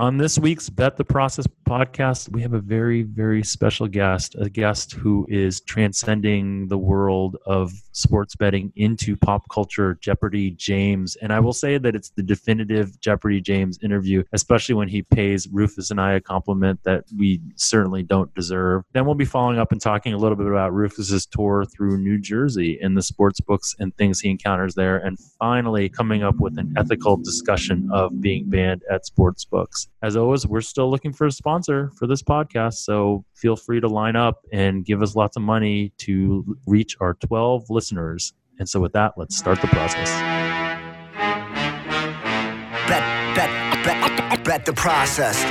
On this week's Bet the Process podcast, we have a very, very special guest, a guest who is transcending the world of sports betting into pop culture, Jeopardy James. And I will say that it's the definitive Jeopardy James interview, especially when he pays Rufus and I a compliment that we certainly don't deserve. Then we'll be following up and talking a little bit about Rufus's tour through New Jersey and the sports books and things he encounters there. And finally, coming up with an ethical discussion of being banned at sports books as always, we're still looking for a sponsor for this podcast. So feel free to line up and give us lots of money to reach our 12 listeners. And so, with that, let's start the process. Bet, bet, bet, bet the process.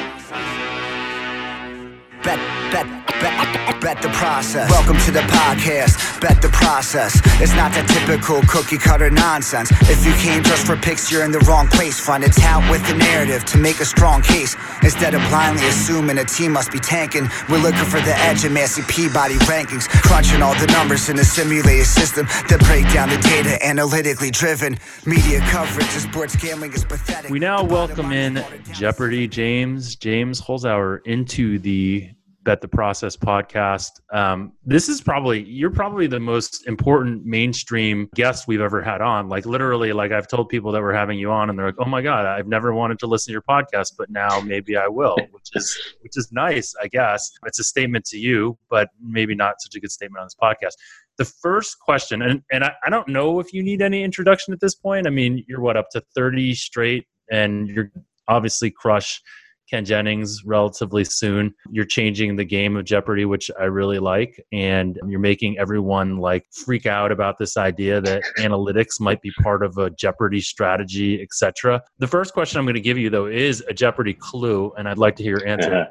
Bet, bet, bet, the process. Welcome to the podcast. Bet the process. It's not that typical cookie cutter nonsense. If you came just for picks, you're in the wrong place. Find a tout with the narrative to make a strong case. Instead of blindly assuming a team must be tanking, we're looking for the edge in Massey Peabody rankings. Crunching all the numbers in a simulated system that break down the data analytically driven. Media coverage of sports gambling is pathetic. We now welcome in Jeopardy James, James Holzhauer, into the Bet the Process podcast. Um, this is probably you're probably the most important mainstream guest we've ever had on. Like literally, like I've told people that we're having you on, and they're like, "Oh my god, I've never wanted to listen to your podcast, but now maybe I will," which is which is nice, I guess. It's a statement to you, but maybe not such a good statement on this podcast. The first question, and and I, I don't know if you need any introduction at this point. I mean, you're what up to thirty straight, and you're obviously crush Ken Jennings relatively soon. You're changing the game of Jeopardy, which I really like, and you're making everyone like freak out about this idea that analytics might be part of a Jeopardy strategy, etc. The first question I'm going to give you though is a Jeopardy clue, and I'd like to hear your answer.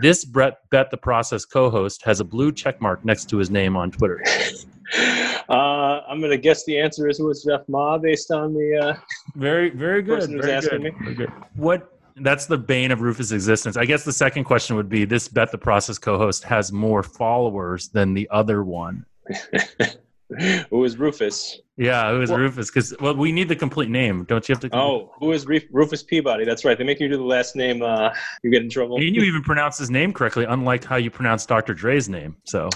this Brett Bet the Process co-host has a blue check mark next to his name on Twitter. Uh, I'm gonna guess the answer is it was Jeff Ma based on the uh, very very good. person who's asking good, me. very good. What that's the bane of Rufus' existence. I guess the second question would be: This Bet the Process co-host has more followers than the other one. who is Rufus? Yeah, who is Well- Rufus? Because well, we need the complete name. Don't you have to? Oh, who is Rufus Peabody? That's right. They make you do the last name. Uh, you get in trouble. and you even pronounce his name correctly, unlike how you pronounce Dr. Dre's name. So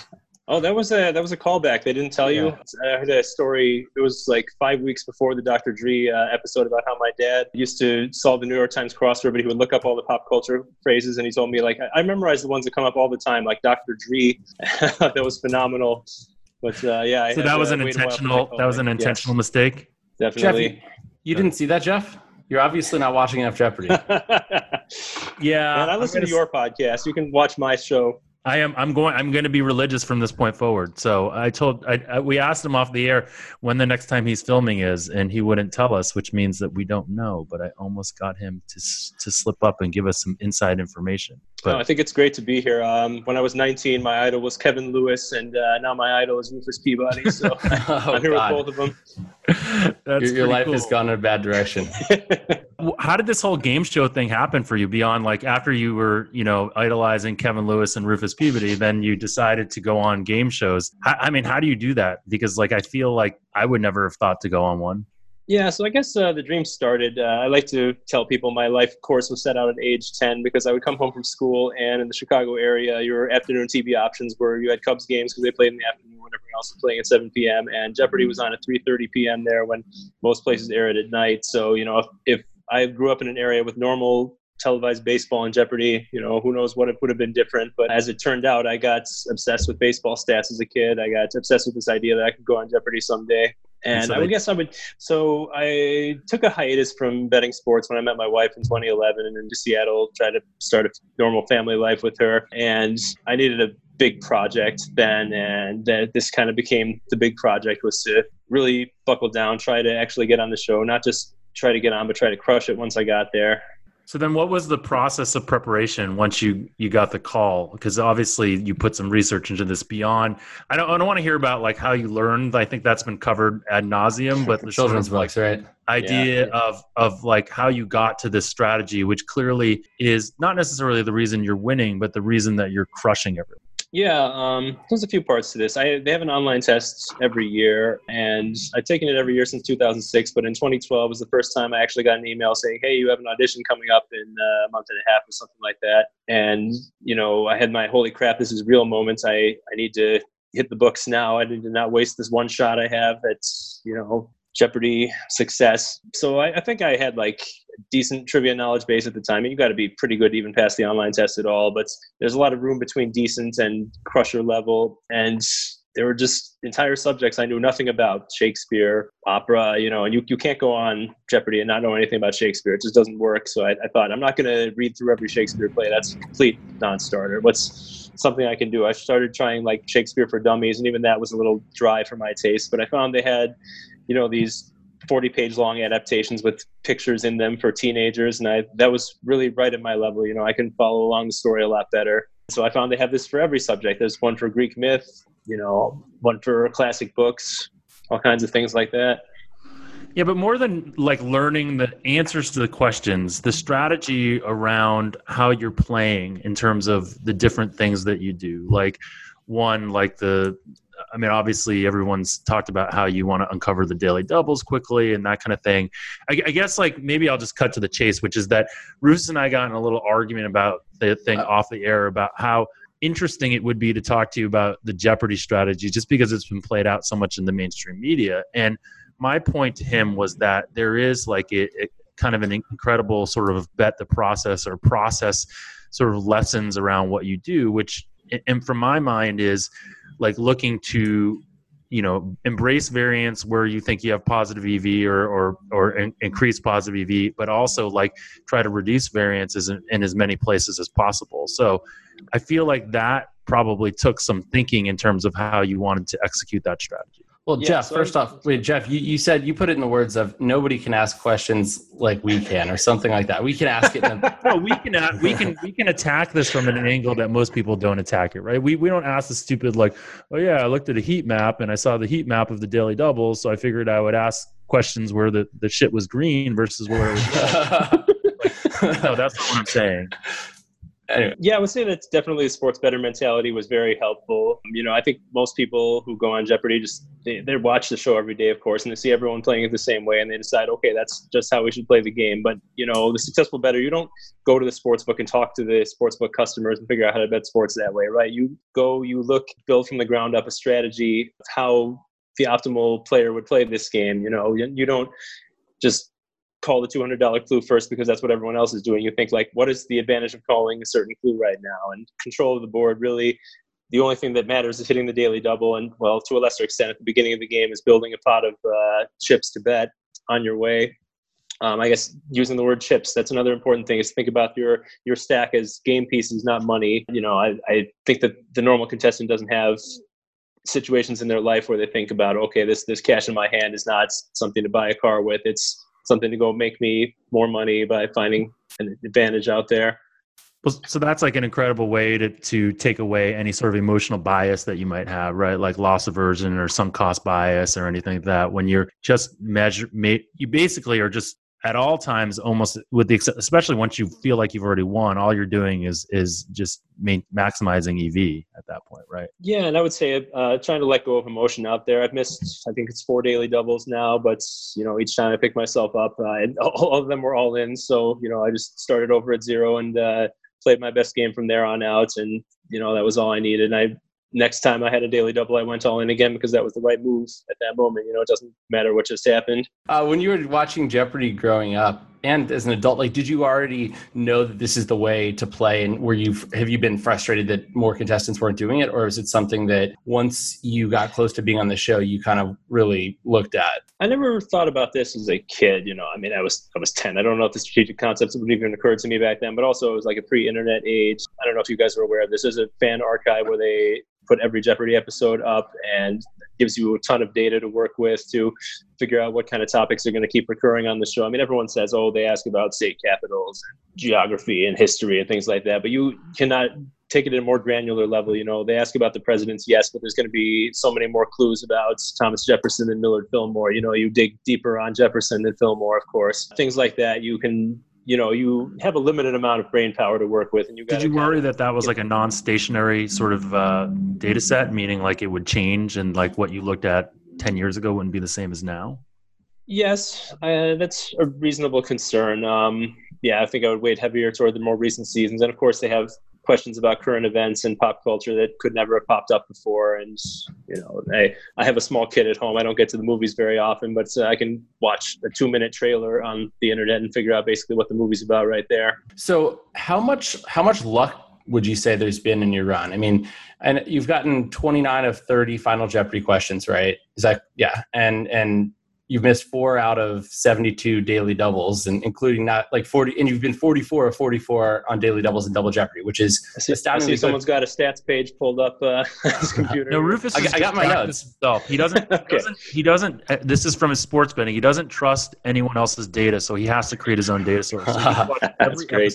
Oh, that was a that was a callback. They didn't tell you. I heard a story. It was like five weeks before the Dr. Dre uh, episode about how my dad used to solve the New York Times crossword, but he would look up all the pop culture phrases, and he told me like I, I memorize the ones that come up all the time, like Dr. Dre. that was phenomenal. But uh, yeah, I so had that was to an wait a while intentional. That was an intentional mistake. Yes, Jeff, definitely. you didn't see that, Jeff? You're obviously not watching enough Jeopardy. Yeah, and I listen gonna to your podcast. You can watch my show. I am. I'm going. I'm going to be religious from this point forward. So I told. I, I, we asked him off the air when the next time he's filming is, and he wouldn't tell us, which means that we don't know. But I almost got him to to slip up and give us some inside information. No, I think it's great to be here. Um, when I was 19, my idol was Kevin Lewis, and uh, now my idol is Rufus Peabody. So oh, I'm here God. with both of that's Your, your life cool. has gone in a bad direction. How did this whole game show thing happen for you? Beyond like after you were, you know, idolizing Kevin Lewis and Rufus Peabody, then you decided to go on game shows. I, I mean, how do you do that? Because like I feel like I would never have thought to go on one. Yeah, so I guess uh, the dream started. Uh, I like to tell people my life course was set out at age 10 because I would come home from school, and in the Chicago area, your afternoon TV options were you had Cubs games because they played in the afternoon when everyone else was playing at 7 p.m. and Jeopardy was on at 3:30 p.m. there when most places aired at night. So you know, if, if I grew up in an area with normal televised baseball and Jeopardy, you know, who knows what it would have been different. But as it turned out, I got obsessed with baseball stats as a kid. I got obsessed with this idea that I could go on Jeopardy someday. And so I would guess I would. So I took a hiatus from betting sports when I met my wife in 2011 and into Seattle, tried to start a normal family life with her. And I needed a big project then. And that this kind of became the big project was to really buckle down, try to actually get on the show, not just try to get on, but try to crush it once I got there. So then, what was the process of preparation once you you got the call? Because obviously, you put some research into this beyond. I don't I don't want to hear about like how you learned. I think that's been covered ad nauseum. But the sort Children's like books, right? Idea of of like how you got to this strategy, which clearly is not necessarily the reason you're winning, but the reason that you're crushing everyone. Yeah, um, there's a few parts to this. I they have an online test every year, and I've taken it every year since 2006. But in 2012 was the first time I actually got an email saying, "Hey, you have an audition coming up in uh, a month and a half or something like that." And you know, I had my holy crap, this is real moments. I I need to hit the books now. I need to not waste this one shot I have. That's you know Jeopardy success. So I, I think I had like decent trivia knowledge base at the time. You got to be pretty good to even pass the online test at all. But there's a lot of room between decent and crusher level, and there were just entire subjects I knew nothing about Shakespeare, opera, you know, and you, you can't go on Jeopardy and not know anything about Shakespeare. It just doesn't work. So I, I thought, I'm not going to read through every Shakespeare play. That's a complete non starter. What's something I can do? I started trying like Shakespeare for Dummies, and even that was a little dry for my taste. But I found they had, you know, these 40 page long adaptations with pictures in them for teenagers. And I that was really right at my level. You know I can follow along the story a lot better. So I found they have this for every subject. There's one for Greek myth you know one for classic books all kinds of things like that. Yeah, but more than like learning the answers to the questions, the strategy around how you're playing in terms of the different things that you do. Like one, like the I mean, obviously, everyone's talked about how you want to uncover the daily doubles quickly and that kind of thing. I, I, guess, like, maybe I'll just cut to the chase, which is that Rufus and I got in a little argument about the thing uh, off the air about how interesting it would be to talk to you about the Jeopardy strategy just because it's been played out so much in the mainstream media. And my point to him was that there is like a, a kind of an incredible sort of bet the process or process sort of lessons around what you do, which, and from my mind, is like looking to you know embrace variance where you think you have positive ev or or, or in, increase positive ev but also like try to reduce variances in, in as many places as possible. So i feel like that probably took some thinking in terms of how you wanted to execute that strategy well, yeah, Jeff, so first off, wait, Jeff, you, you said you put it in the words of nobody can ask questions like we can, or something like that. We can ask it. A- no, we can we can we can attack this from an angle that most people don't attack it. Right? We we don't ask the stupid like, oh yeah, I looked at a heat map and I saw the heat map of the daily doubles, so I figured I would ask questions where the the shit was green versus where it was no, that's not what I'm saying anyway. Yeah, I would say that's definitely the sports bettor mentality was very helpful. Um, you know, I think most people who go on Jeopardy just they, they watch the show every day, of course, and they see everyone playing it the same way, and they decide, okay, that's just how we should play the game. But you know, the successful bettor, you don't go to the sports book and talk to the sports book customers and figure out how to bet sports that way, right? You go, you look, build from the ground up a strategy of how the optimal player would play this game. You know, you, you don't just call the $200 clue first because that's what everyone else is doing. You think like, what is the advantage of calling a certain clue right now? And control of the board really, the only thing that matters is hitting the daily double. And well, to a lesser extent, at the beginning of the game, is building a pot of uh, chips to bet on your way. Um, I guess using the word chips, that's another important thing is think about your your stack as game pieces, not money. You know, I, I think that the normal contestant doesn't have situations in their life where they think about, okay, this this cash in my hand is not something to buy a car with. It's something to go make me more money by finding an advantage out there. Well, so that's like an incredible way to to take away any sort of emotional bias that you might have, right? Like loss aversion or sunk cost bias or anything like that. When you're just measure, you basically are just at all times almost with the especially once you feel like you've already won all you're doing is is just maximizing ev at that point right? Yeah and i would say uh, trying to let go of emotion out there. I've missed i think it's four daily doubles now but you know each time i pick myself up uh, and all of them were all in. So you know i just started over at zero and uh, played my best game from there on out. And you know that was all i needed. And i next time I had a daily double, I went all in again because that was the right move at that moment. You know, it doesn't matter what just happened. Uh, when you were watching Jeopardy growing up and as an adult, like, did you already know that this is the way to play? And were you have you been frustrated that more contestants weren't doing it, or is it something that once you got close to being on the show, you kind of really looked at? I never thought about this as a kid. You know, I mean, I was I was ten. I don't know if the strategic concepts would even occurred to me back then, but also it was like a pre-internet age. I don't know if you guys are aware of this. There's a fan archive where they put every Jeopardy episode up and gives you a ton of data to work with to figure out what kind of topics are going to keep recurring on the show. I mean, everyone says, oh, they ask about state capitals, geography, and history and things like that, but you cannot take it at a more granular level. You know, they ask about the presidents, yes, but there's going to be so many more clues about Thomas Jefferson and Millard Fillmore. You know, you dig deeper on Jefferson and Fillmore, of course. Things like that, you can you know you have a limited amount of brain power to work with and you did you worry that that was like a non-stationary sort of uh, data set meaning like it would change and like what you looked at 10 years ago wouldn't be the same as now? Yes uh, that's a reasonable concern. Um, yeah i think i would weight heavier toward the more recent seasons. And of course they have questions about current events and pop culture that could never have popped up before. And you know, I I have a small kid at home. I don't get to the movies very often, but uh, I can watch a two minute trailer on the internet and figure out basically what the movie's about right there. So how much how much luck would you say there's been in your run? I mean, and you've gotten 29 of 30 Final Jeopardy questions, right? Is that yeah? And and you've missed four out of 72 daily doubles and including not like 40 and you've been 44 or 44 on daily doubles and double jeopardy which is I see, astounding I see someone's got a stats page pulled up uh, his computer. No rufus I, I, got my notes. himself. he doesn't okay. he doesn't he doesn't uh, this is from his sports betting. He doesn't trust anyone else's data so he has to create his own data source. So That's great.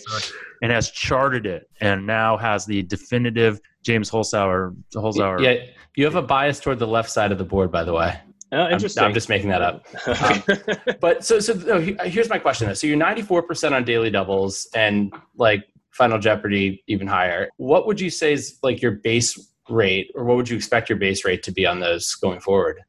and has charted it and now has the definitive james holzhauer holzhauer yeah you have a bias toward the left side of the board by the way uh, interesting. I'm, I'm, just making that up. Um, but so, so oh, here's my question. Though. So you're 94% on daily doubles and like Final Jeopardy even higher. What would you say is like your base rate, or what would you expect your base rate to be on those going forward?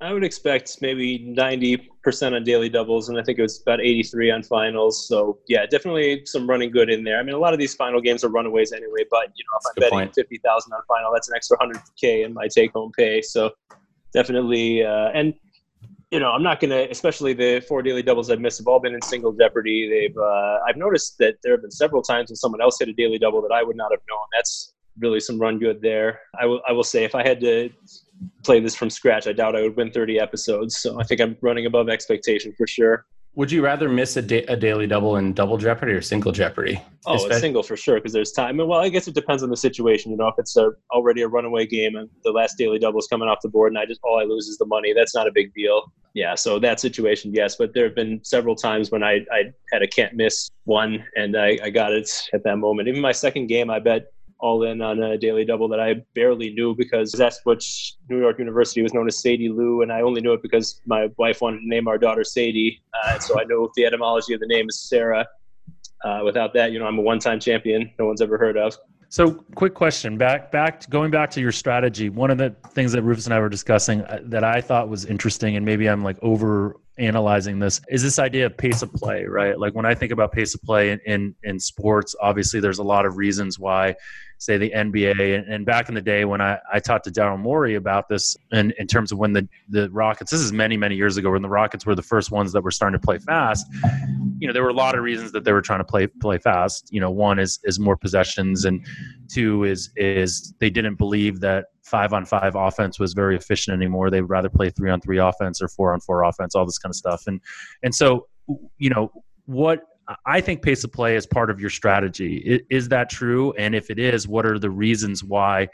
I would expect maybe 90% on daily doubles, and I think it was about 83 on finals. So yeah, definitely some running good in there. I mean, a lot of these final games are runaways anyway, but you know, if that's I'm betting 50,000 on final, that's an extra 100k in my take-home pay. So definitely. Uh, and you know, I'm not going to, especially the four daily doubles I've missed have all been in single jeopardy. They've, uh, I've noticed that there have been several times when someone else hit a daily double that I would not have known. That's really some run good there. I will, I will say if I had to play this from scratch, I doubt I would win 30 episodes. So I think I'm running above expectation for sure. Would you rather miss a, da- a daily double in double jeopardy or single jeopardy? Oh, Especially- a single for sure because there's time. Well, I guess it depends on the situation. You know, if it's a, already a runaway game and the last daily double is coming off the board and I just all I lose is the money, that's not a big deal. Yeah, so that situation, yes. But there have been several times when I, I had a can't miss one and I, I got it at that moment. Even my second game, I bet all in on a daily double that I barely knew because that's which New York University was known as Sadie Lou, and I only knew it because my wife wanted to name our daughter Sadie, uh, so I know the etymology of the name is Sarah. Uh, without that, you know, I'm a one-time champion. No one's ever heard of. So, quick question back back going back to your strategy. One of the things that Rufus and I were discussing uh, that I thought was interesting, and maybe I'm like over analyzing this, is this idea of pace of play, right? Like when I think about pace of play in in, in sports, obviously there's a lot of reasons why say the NBA. And, and back in the day when I, I talked to Daryl Morey about this in, in terms of when the, the Rockets, this is many, many years ago when the Rockets were the first ones that were starting to play fast. You know, there were a lot of reasons that they were trying to play play fast. You know, one is is more possessions and two is is they didn't believe that five on five offense was very efficient anymore. They'd rather play three on three offense or four on four offense, all this kind of stuff. And and so you know what I think pace of play is part of your strategy. Is that true? And if it is, what are the reasons why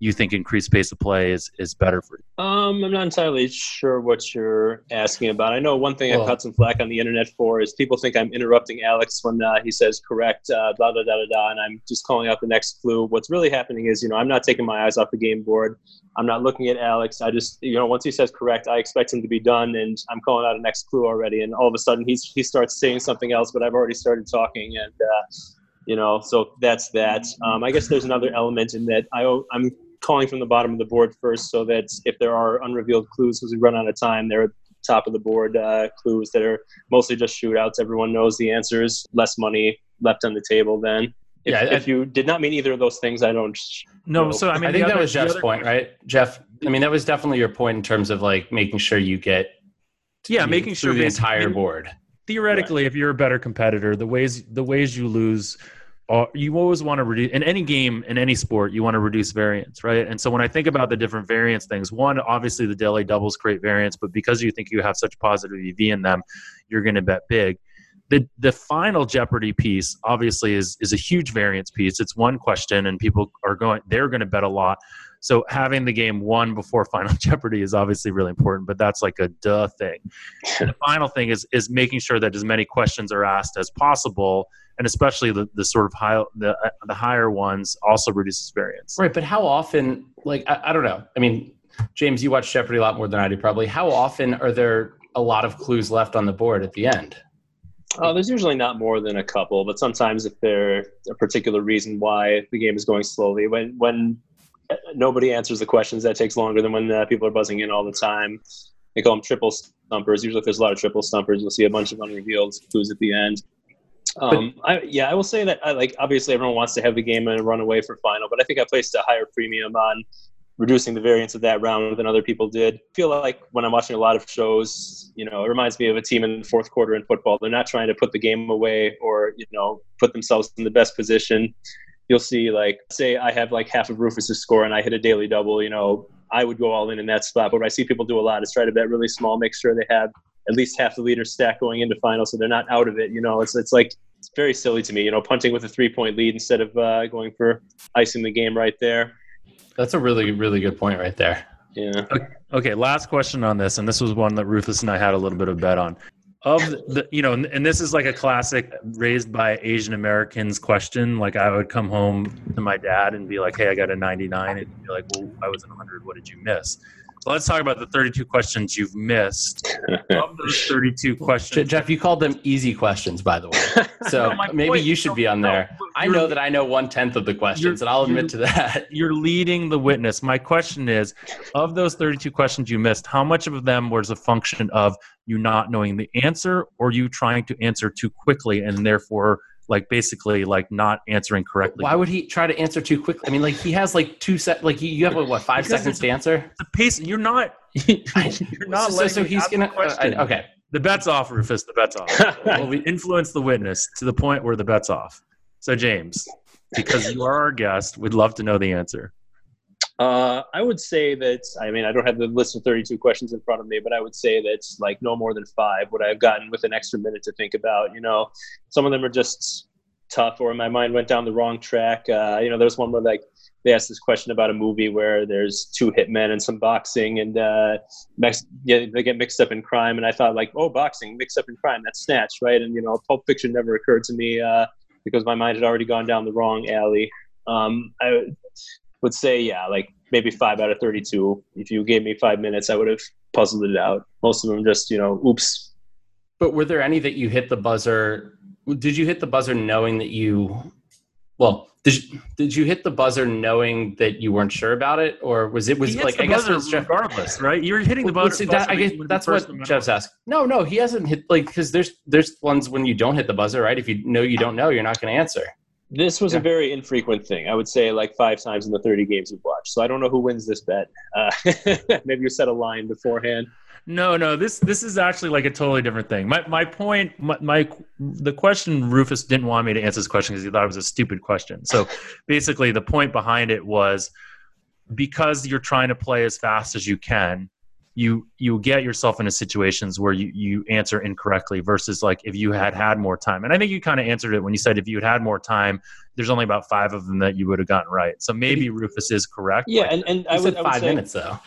you think increased pace of play is, is better for you? Um, I'm not entirely sure what you're asking about. I know one thing well, I cut some flack on the internet for is people think I'm interrupting Alex when uh, he says correct, uh, blah, blah, blah, blah, blah, and I'm just calling out the next clue. What's really happening is, you know, I'm not taking my eyes off the game board. I'm not looking at Alex. I just, you know, once he says correct, I expect him to be done, and I'm calling out a next clue already. And all of a sudden, he's he starts saying something else, but I've already started talking, and uh, you know, so that's that. Um, I guess there's another element in that I I'm calling from the bottom of the board first so that if there are unrevealed clues because we run out of time, there are top of the board uh, clues that are mostly just shootouts. Everyone knows the answers. Less money left on the table then. If, yeah, I, if you did not mean either of those things, I don't. No, know. so I mean, I think other, that was Jeff's other, point, right? Jeff, I mean, that was definitely your point in terms of like making sure you get. Yeah, making sure the entire board. Theoretically, right. if you're a better competitor, the ways the ways you lose Uh, you always want to reduce in any game in any sport you want to reduce variance right? And so when i think about the different variance things one obviously the daily doubles create variance but because you think you have such positive ev in them you're going to bet big. The the final jeopardy piece obviously is is a huge variance piece. It's one question and people are going they're going to bet a lot so having the game won before Final Jeopardy is obviously really important, but that's like a duh thing. the final thing is is making sure that as many questions are asked as possible, and especially the, the sort of high the the higher ones also reduces variance. Right, but how often? Like I, I don't know. I mean, James, you watch Jeopardy a lot more than I do, probably. How often are there a lot of clues left on the board at the end? Uh, there's usually not more than a couple, but sometimes if there's a particular reason why the game is going slowly, when when nobody answers the questions, that takes longer than when uh, people are buzzing in all the time. They call them triple stumpers. Usually, if there's a lot of triple stumpers, you'll see a bunch of unrevealed clues at the end. Um, I, yeah, I will say that I like obviously everyone wants to have the game and run away for final, but I think I placed a higher premium on reducing the variance of that round than other people did. I feel like when I'm watching a lot of shows, you know, it reminds me of a team in the fourth quarter in football. They're not trying to put the game away or, you know, put themselves in the best position. You'll see, like, say I have like half of Rufus's score and I hit a daily double, you know, I would go all in in that spot. But what I see people do a lot is try to bet really small, make sure they have at least half the leader stack going into final so they're not out of it. You know, it's, it's like, it's very silly to me, you know, punting with a three point lead instead of uh, going for icing the game right there. That's a really, really good point right there. Yeah. Okay, last question on this, and this was one that Rufus and I had a little bit of bet on. Of the, you know, and this is like a classic raised by Asian Americans question. Like I would come home to my dad and be like, "Hey, I got a 99," and be like, "Well, I was a 100. What did you miss?" Let's talk about the 32 questions you've missed. of those 32 questions, Jeff, you called them easy questions, by the way. So No, maybe point- you should be on there. no, I know that I know one tenth of the questions, and I'll admit to that. you're leading the witness. My question is, of those 32 questions you missed, how much of them was a function of you not knowing the answer or you trying to answer too quickly and therefore like basically like not answering correctly? Why would he try to answer too quickly? I mean, like he has like two set, like you have what five Because seconds to answer. the pace you're not you're not so, letting so he's gonna the question. uh, okay. The bet's off, Rufus. The bet's off. well, we influence the witness to the point where the bet's off. So, James, because you are our guest, we'd love to know the answer. Uh, I would say that, I mean, I don't have the list of 32 questions in front of me, but I would say that like no more than five would I have gotten with an extra minute to think about. You know, some of them are just tough or my mind went down the wrong track. Uh, you know, there's one where like they asked this question about a movie where there's two hitmen and some boxing and uh, yeah, they get mixed up in crime. And I thought like, oh, boxing, mixed up in crime, that's Snatch, right? And, you know, Pulp Fiction never occurred to me uh, because my mind had already gone down the wrong alley. Um, I would say, yeah, like maybe five out of 32. If you gave me five minutes, I would have puzzled it out. Most of them just, you know, oops. But were there any that you hit the buzzer? Did you hit the buzzer knowing that you? Well, did you, did you hit the buzzer knowing that you weren't sure about it, or was it was He hits like the I guess buzzer was Jeff, regardless, right? You're hitting the Well, buzzer. see, that, I guess that's what Jeff's asked. No, no, he hasn't hit like because there's there's ones when you don't hit the buzzer, right? If you know you don't know, you're not going to answer. This was Yeah. a very infrequent thing. I would say like five times in the 30 games we've watched. So I don't know who wins this bet. Uh, maybe you set a line beforehand. No, no. This this is actually like a totally different thing. My my point, my, my the question Rufus didn't want me to answer this question because he thought it was a stupid question. So basically, the point behind it was because you're trying to play as fast as you can. You you get yourself into situations where you you answer incorrectly versus like if you had had more time. And I think you kind of answered it when you said if you had had more time, there's only about five of them that you would have gotten right. So maybe Rufus is correct. Yeah, Like, and, and I I would, said I would five say, minutes though.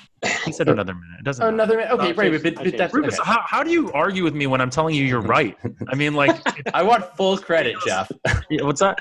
he said another minute. It doesn't. Oh, matter. another minute. Okay, I right, changed- but, I but that's. Rufus, okay. how, how do you argue with me when I'm telling you you're right? I mean, like, I want full credit, Jeff. yeah, what's that?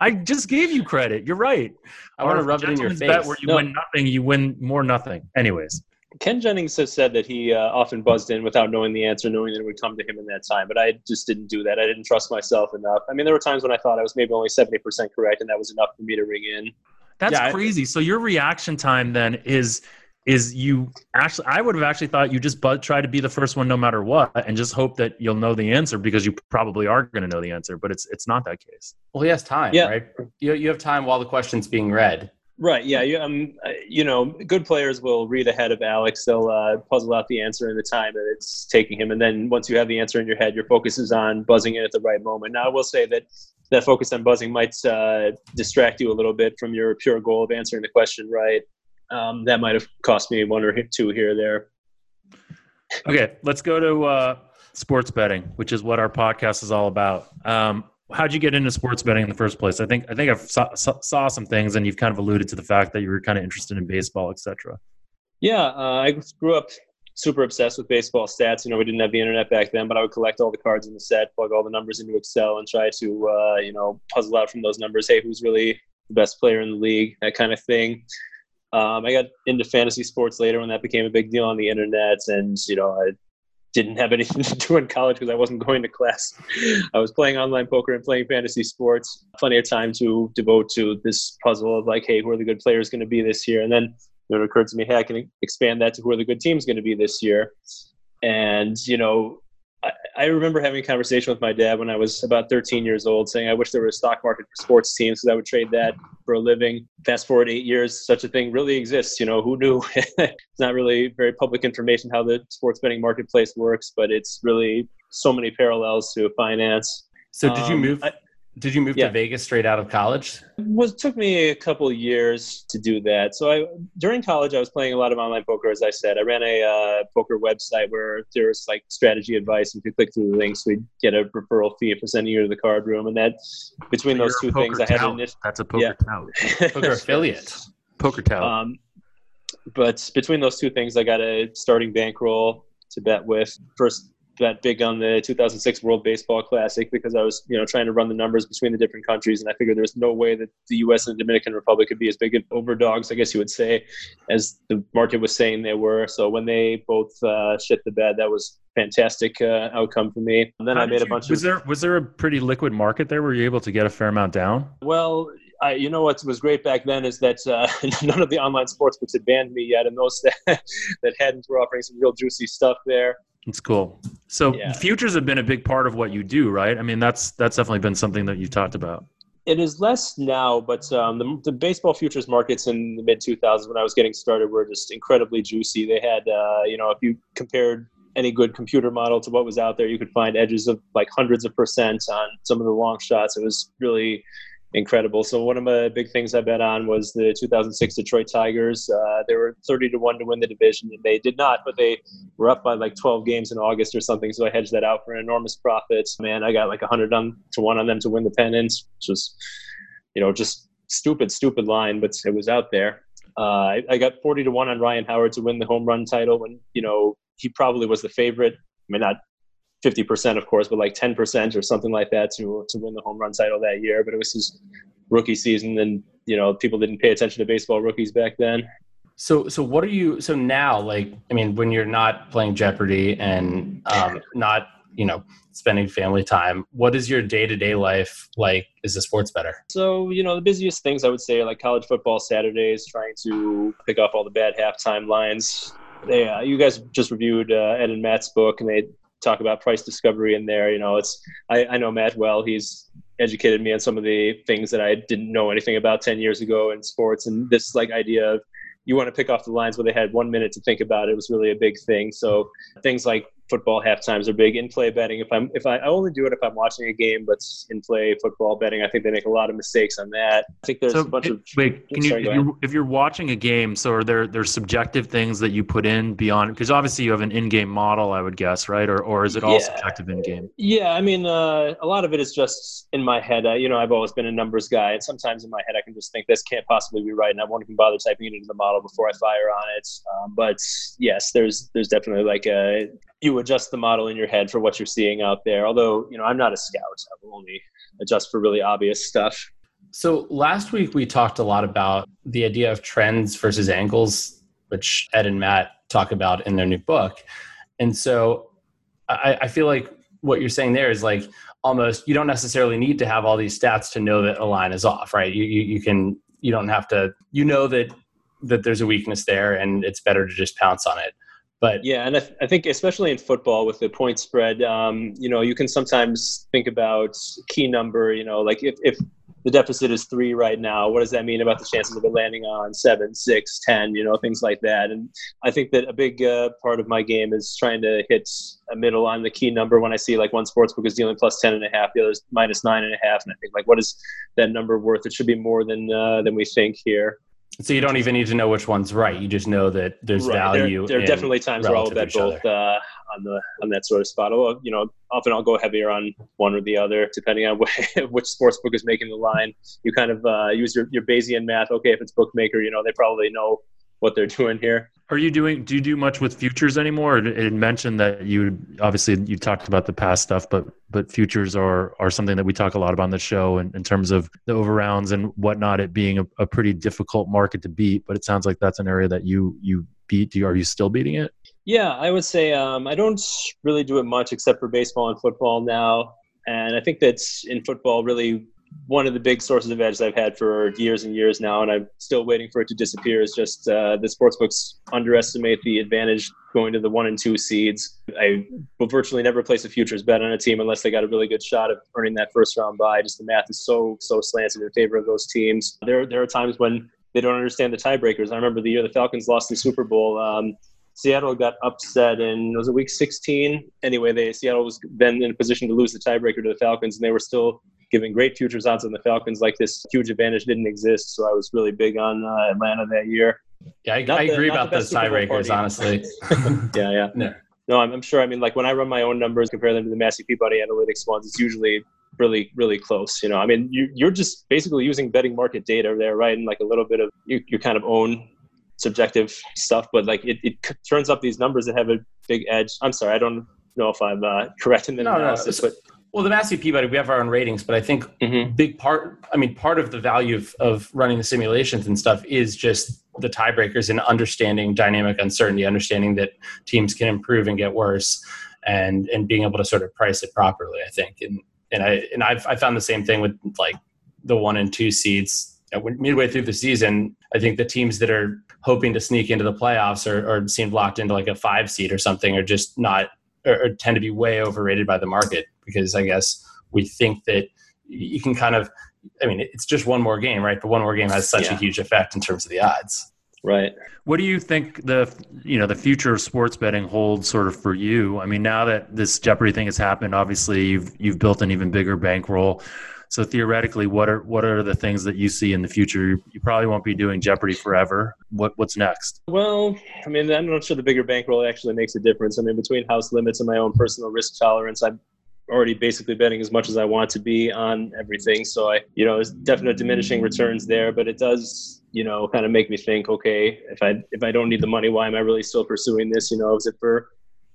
I just gave you credit. You're right. I want to rub it in your face. bet Where you No. win nothing, you win more nothing. Anyways, Ken Jennings has said that he uh, often buzzed in without knowing the answer, knowing that it would come to him in that time. But I just didn't do that. I didn't trust myself enough. I mean, there were times when I thought I was maybe only 70% correct, and that was enough for me to ring in. that's Yeah, I- crazy. So your reaction time then is is you actually? I would have actually thought you just but try to be the first one no matter what, and just hope that you'll know the answer because you probably are going to know the answer. But it's it's not that case. Well, he has time, Yeah. right? You, you have time while the question's being read. Right. Yeah. You, um, uh, you know, good players will read ahead of Alex. They'll uh, puzzle out the answer in the time that it's taking him, and then once you have the answer in your head, your focus is on buzzing in at the right moment. Now, I will say that that focus on buzzing might uh, distract you a little bit from your pure goal of answering the question right. Um, that might have cost me one or two here or there. Okay, let's go to uh, sports betting, which is what our podcast is all about. Um, how'd you get into sports betting in the first place? I think I think I saw, saw, some things, and you've kind of alluded to the fact that you were kind of interested in baseball, etc. Yeah, uh, I grew up super obsessed with baseball stats. You know, we didn't have the internet back then, but I would collect all the cards in the set, plug all the numbers into Excel, and try to, uh, you know, puzzle out from those numbers. Hey, who's really the best player in the league? That kind of thing. Um, I got into fantasy sports later when that became a big deal on the internet, and you know, I didn't have anything to do in college because I wasn't going to class. I was playing online poker and playing fantasy sports. Plenty of time to devote to this puzzle of like, hey, who are the good players going to be this year? And then it occurred to me, hey, I can expand that to who are the good teams going to be this year. And you know, I, remember having a conversation with my dad when I was about 13 years old, saying I wish there was a stock market for sports teams because I would trade that for a living. Fast forward eight years, such a thing really exists. You know, who knew? it's not really very public information how the sports betting marketplace works, but it's really so many parallels to finance. So, did you um, move? I, did you move yeah. to Vegas straight out of college? It was took me a couple years to do that. So I during college I was playing a lot of online poker. As I said, I ran a uh, poker website where there was like strategy advice. And if you click through the links, we'd get a referral fee for sending you to the card room. And that between so those two things, tout. I had an initial That's a poker yeah. tout. poker affiliate. Poker tout. Um, but between those two things, I got a starting bankroll to bet with. First bet big on the 2006 World Baseball Classic because I was, you know, trying to run the numbers between the different countries, and I figured there's no way that the U.S. and the Dominican Republic could be as big of overdogs, I guess you would say, as the market was saying they were. So when they both uh, shit the bed, that was fantastic uh, outcome for me. And then How I made a bunch was of. Was there was there a pretty liquid market there? Were you able to get a fair amount down? Well, I, you know what was great back then is that uh, none of the online sports books had banned me yet, and those that, that hadn't were offering some real juicy stuff there. It's cool. So yeah. futures have been a big part of what you do, right? I mean, that's that's definitely been something that you've talked about. It is less now, but um, the, the, baseball futures markets in the mid 2000s when I was getting started were just incredibly juicy. They had, uh, you know, if you compared any good computer model to what was out there, you could find edges of like hundreds of percent on some of the long shots. It was really incredible. So one of the big things I bet on was the 2006 Detroit Tigers. Uh, they were 30 to one to win the division, and they did not, but they were up by like 12 games in August or something. So I hedged that out for an enormous profit. Man, I got like 100 on, to one on them to win the pennant, which was, you know, just stupid, stupid line, but it was out there. Uh, I, I got 40 to one on Ryan Howard to win the home run title when you know he probably was the favorite. I mean, not 50% of course but like 10% or something like that to to win the home run title that year. But it was his rookie season and you know people didn't pay attention to baseball rookies back then. So so what are you so now like i mean when you're not playing jeopardy and um, not you know spending family time what is your day-to-day life like? Is the sports bettor? so you know the busiest things i would say are like college football saturdays trying to pick up all the bad halftime lines. They, uh, you guys just reviewed uh, Ed and Matt's book, and they talk about price discovery in there. You know, it's I, I know Matt well. He's educated me on some of the things that I didn't know anything about 10 years ago in sports. And this like idea of you want to pick off the lines where they had one minute to think about it was really a big thing. So things like football half times are big in play betting. If I'm if I, I only do it if I'm watching a game, but in play football betting, I think they make a lot of mistakes on that. I think there's so, a bunch it, of wait. Can sorry, you if, you're, if you're watching a game, so are there there's subjective things that you put in beyond because obviously you have an in-game model, I would guess, right? Or or is it all yeah. subjective in game? Yeah, I mean, uh, a lot of it is just in my head. Uh, you know, I've always been a numbers guy, and sometimes in my head I can just think this can't possibly be right, and I won't even bother typing it into the model before I fire on it. Um, but yes, there's there's definitely like a you adjust the model in your head for what you're seeing out there. Although, you know, I'm not a scout. I will only adjust for really obvious stuff. So last week we talked a lot about the idea of trends versus angles, which Ed and Matt talk about in their new book. And so I, I feel like what you're saying there is like almost you don't necessarily need to have all these stats to know that a line is off, right? You, you, you can you don't have to you know that that there's a weakness there and it's better to just pounce on it. But yeah, and I, th- I think especially in football with the point spread, um, you know, you can sometimes think about key number. You know, like if, if the deficit is three right now, what does that mean about the chances of it landing on seven, six, ten? You know, things like that. And I think that a big uh, part of my game is trying to hit a middle on the key number when I see like one sports book is dealing plus ten and a half, the other's minus nine and a half, and I think like, what is that number worth? It should be more than uh, than we think here. So you don't even need to know which one's right. You just know that there's right. value. There, there are definitely times where I'll bet both uh, on the on that sort of spot. Although you know, often I'll go heavier on one or the other depending on which sports book is making the line. You kind of uh, use your your Bayesian math. Okay, if it's bookmaker, you know they probably know what they're doing here. Are you doing? Do you do much with futures anymore? It mentioned that you obviously you talked about the past stuff, but but futures are are something that we talk a lot about on the show, in, in terms of the over rounds and whatnot, it being a, a, pretty difficult market to beat. But it sounds like that's an area that you you beat. Do are you still beating it? Yeah, I would say um, I don't really do it much except for baseball and football now. And I think that's in football really one of the big sources of edge I've had for years and years now, and I'm still waiting for it to disappear. Is just uh, the sportsbooks underestimate the advantage going to the one and two seeds. I will virtually never place a futures bet on a team unless they got a really good shot of earning that first round bye. Just the math is so so slanted in favor of those teams. There there are times when they don't understand the tiebreakers. I remember the year the Falcons lost the Super Bowl. Um, Seattle got upset in was it week 16? Anyway, they Seattle was then in a position to lose the tiebreaker to the Falcons, and they were still giving great futures odds on the Falcons like this huge advantage didn't exist. So I was really big on uh, Atlanta that year. Yeah, I, I agree about those tiebreakers, honestly. yeah, yeah. No. no, I'm, I'm, sure. I mean, like when I run my own numbers, compare them to the Massey Peabody Analytics ones, it's usually really, really close. You know, I mean, you, you're just basically using betting market data there, right? And like a little bit of you, you kind of own subjective stuff, but like it, it turns up these numbers that have a big edge. I'm sorry, I don't know if I'm uh, correct in the no, analysis, no. but well, the Massey Peabody, we have our own ratings, but I think mm-hmm. big part, I mean, part of the value of, of running the simulations and stuff is just the tiebreakers and understanding dynamic uncertainty, understanding that teams can improve and get worse, and and being able to sort of price it properly. I think, and and I and I've I found the same thing with like the one and two seeds. Midway through the season, I think the teams that are hoping to sneak into the playoffs or, or seem locked into like a five seed or something are just not or, or tend to be way overrated by the market because I guess we think that you can kind of I mean, it's just one more game, right? But one more game has such yeah. a huge effect in terms of the odds. Right. What do you think the you know the future of sports betting holds sort of for you? I mean, now that this Jeopardy thing has happened, obviously you've you've built an even bigger bankroll. So theoretically, what are what are the things that you see in the future? You probably won't be doing Jeopardy forever. What what's next? Well, I mean, I'm not sure the bigger bankroll actually makes a difference. I mean, between house limits and my own personal risk tolerance, I'm already basically betting as much as I want to be on everything. So I, you know, it's definite diminishing returns there, but it does, you know, kind of make me think, okay, if I if I don't need the money, why am I really still pursuing this? You know, is it for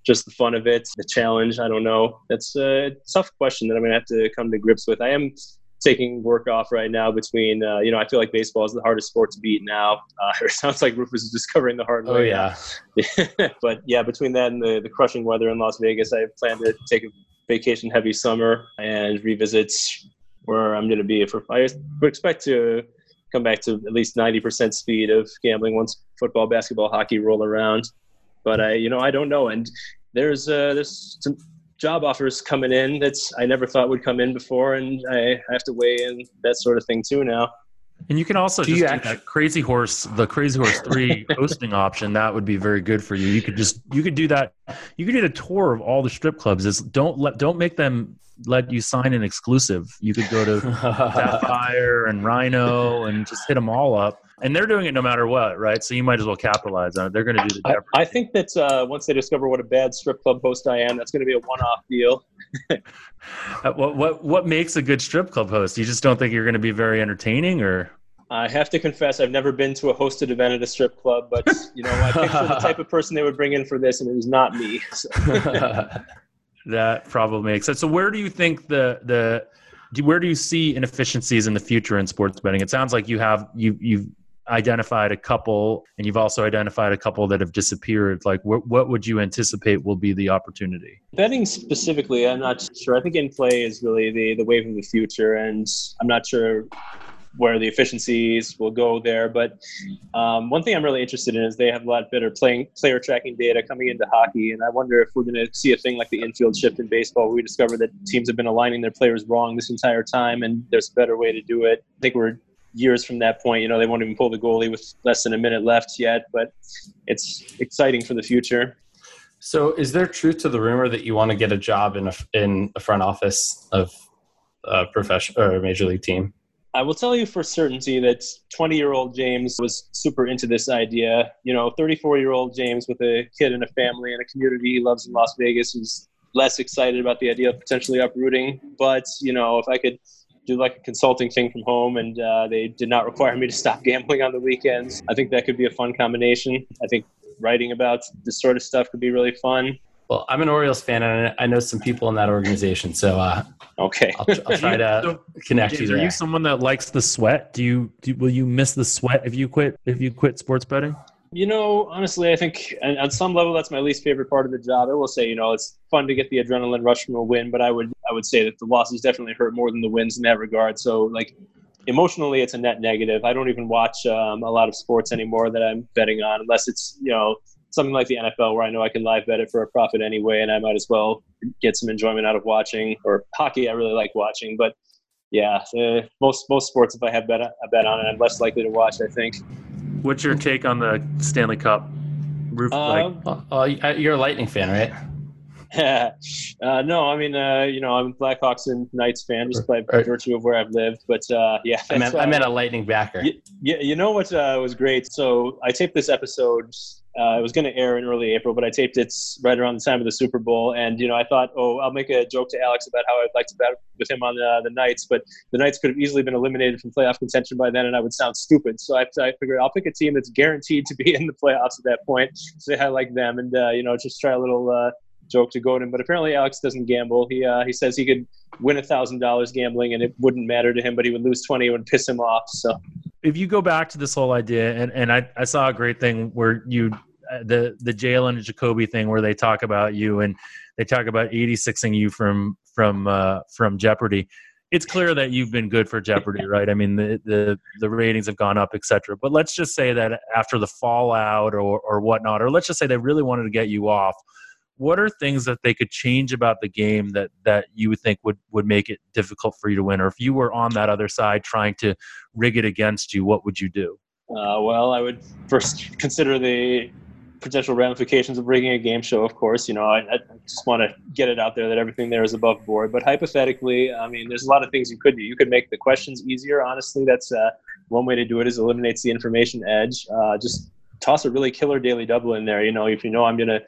just the fun of it, the challenge? I don't know. That's a tough question that I'm gonna have to come to grips with. I am taking work off right now between uh, you know I feel like baseball is the hardest sport to beat now. Uh, it sounds like Rufus is discovering the hard oh, way. Oh yeah, but yeah, between that and the, the crushing weather in Las Vegas, I plan to take a vacation heavy summer and revisits where I'm going to be. For I expect to come back to at least 90% speed of gambling once football, basketball, hockey roll around. But I, you know, I don't know. And there's uh, there's some job offers coming in that's I never thought would come in before, and I have to weigh in that sort of thing too now. And you can also do just do actually- that Crazy Horse, the Crazy Horse Three hosting option. That would be very good for you. You could just you could do that. You could do a tour of all the strip clubs. Is don't let don't make them let you sign an exclusive. You could go to Sapphire and Rhino and just hit them all up. And they're doing it no matter what, right? So you might as well capitalize on it. They're going to do the. I, I, think that uh, once they discover what a bad strip club host I am, that's going to be a one-off deal. Uh, what what what makes a good strip club host? You just don't think you're going to be very entertaining, or? I have to confess, I've never been to a hosted event at a strip club, but you know, I picture the type of person they would bring in for this, and it was not me. So. that probably makes sense. So, where do you think the the where do you see inefficiencies in the future in sports betting? It sounds like you have you you've identified a couple and you've also identified a couple that have disappeared like what, what would you anticipate will be the opportunity? Betting specifically i'm not sure. I think in play is really the, the wave of the future and i'm not sure where the efficiencies will go there but um, one thing i'm really interested in is they have a lot better playing player tracking data coming into hockey and i wonder if we're going to see a thing like the infield shift in baseball where we discover that teams have been aligning their players wrong this entire time and there's a better way to do it. I think we're years from that point. You know, they won't even pull the goalie with less than a minute left yet, but it's exciting for the future. So, is there truth to the rumor that you want to get a job in a in a front office of a professional or a major league team? I will tell you for certainty that 20 year old James was super into this idea. You know, 34 year old James with a kid and a family and a community he loves in Las Vegas is less excited about the idea of potentially uprooting. But, you know, if I could do like a consulting thing from home, and uh, they did not require me to stop gambling on the weekends. I think that could be a fun combination. I think writing about this sort of stuff could be really fun. Well, I'm an Orioles fan, and I know some people in that organization, so uh, okay, I'll, I'll try to so, connect James, you. There. Are you someone that likes the sweat? Do you do, will you miss the sweat if you quit if you quit sports betting? You know, honestly, I think on some level that's my least favorite part of the job. I will say, you know, it's fun to get the adrenaline rush from a win, but I would I would say that the losses definitely hurt more than the wins in that regard. So, like emotionally, it's a net negative. I don't even watch um, a lot of sports anymore that I'm betting on, unless it's you know something like the NFL where I know I can live bet it for a profit anyway, and I might as well get some enjoyment out of watching. Or hockey, I really like watching, but yeah, uh, most most sports if I have bet a bet on it, I'm less likely to watch. I think. What's your take on the Stanley Cup? Roof, um, like, uh, you're a Lightning fan, right? uh, no, I mean, uh, you know, I'm a Blackhawks and Knights fan just by right. virtue of where I've lived. But uh, yeah, I meant, I meant a Lightning backer. Yeah, you, you know what uh, was great? So I taped this episode uh, it was going to air in early April, but I taped it right around the time of the Super Bowl. And, you know, I thought, oh, I'll make a joke to Alex about how I'd like to bet with him on the, the Knights, but the Knights could have easily been eliminated from playoff contention by then, and I would sound stupid. So I, I figured I'll pick a team that's guaranteed to be in the playoffs at that point, say I like them, and, uh, you know, just try a little uh, joke to go Godin. But apparently Alex doesn't gamble. He, uh, he says he could win a $1,000 gambling and it wouldn't matter to him, but he would lose 20 it would piss him off. So if you go back to this whole idea, and, and I, I saw a great thing where you the the Jalen Jacoby thing where they talk about you and they talk about 86ing you from from uh, from Jeopardy. It's clear that you've been good for Jeopardy, right? I mean, the the, the ratings have gone up, etc. But let's just say that after the fallout or or whatnot, or let's just say they really wanted to get you off. What are things that they could change about the game that that you would think would would make it difficult for you to win? Or if you were on that other side trying to rig it against you, what would you do? Uh, well, I would first consider the potential ramifications of rigging a game show, of course. You know, I, I just want to get it out there that everything there is above board. But hypothetically, I mean, there's a lot of things you could do. You could make the questions easier. Honestly, that's uh, one way to do it. Is eliminates the information edge. Uh, just toss a really killer daily double in there. You know, if you know I'm gonna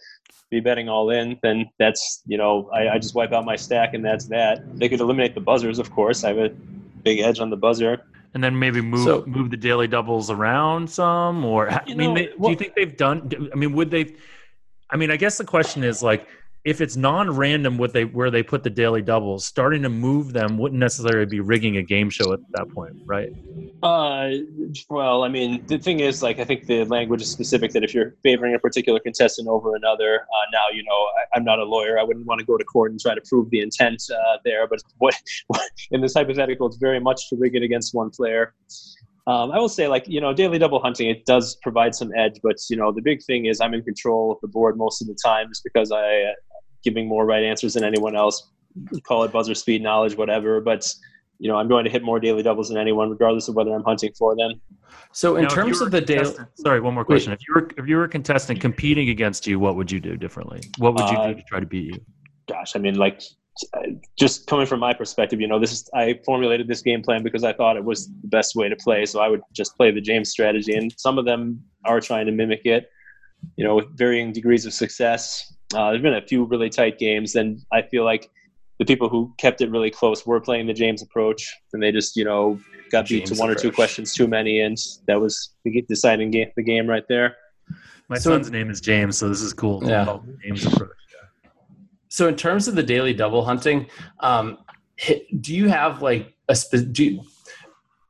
be betting all in, then that's you know I, I just wipe out my stack and that's that. They could eliminate the buzzers, of course. I have a big edge on the buzzer and then maybe move so, move the daily doubles around some or i mean know, they, do you think they've done i mean would they i mean i guess the question is like if it's non-random what they where they put the daily doubles starting to move them wouldn't necessarily be rigging a game show at that point right? Uh well i mean the thing is like i think the language is specific that if you're favoring a particular contestant over another uh, now you know I, am not a lawyer. I wouldn't want to go to court and try to prove the intent uh, there but what, what in this hypothetical it's very much to rig it against one player. Um, I will say, like, you know, daily double hunting, it does provide some edge, but, you know, the big thing is I'm in control of the board most of the time just because I, giving more right answers than anyone else. Call it buzzer speed, knowledge, whatever. But you know, I'm going to hit more daily doubles than anyone, regardless of whether I'm hunting for them. So, in now, terms of the daily, sorry, one more question. Wait. If you were if you were a contestant competing against you, what would you do differently? What would you uh, do to try to beat you? Gosh, I mean, like just coming from my perspective, you know, this is I formulated this game plan because I thought it was the best way to play. So I would just play the James strategy, and some of them are trying to mimic it, you know, with varying degrees of success. Uh, there's been a few really tight games, and I feel like the people who kept it really close were playing the James approach, and they just you know got beat to one approach. or two questions too many, and that was the deciding game, the game right there. My so, son's name is James, so this is cool. Yeah. James approach. Yeah. So in terms of the daily double hunting, um, do you have like a spe- do you,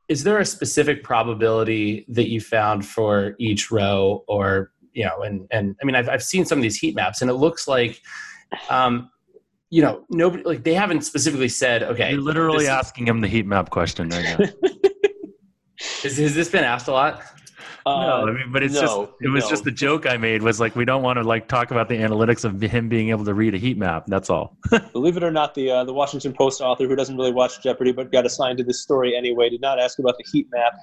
is there a specific probability that you found for each row or you know, and and I mean, I've I've seen some of these heat maps, and it looks like, um, you know, nobody like they haven't specifically said, okay, you're literally asking him the heat map question right now. Is, has this been asked a lot? Uh, no, I mean, but it's no, just it was no. just the joke I made was like we don't want to like talk about the analytics of him being able to read a heat map. That's all. Believe it or not, the uh, the Washington Post author who doesn't really watch Jeopardy but got assigned to this story anyway did not ask about the heat map.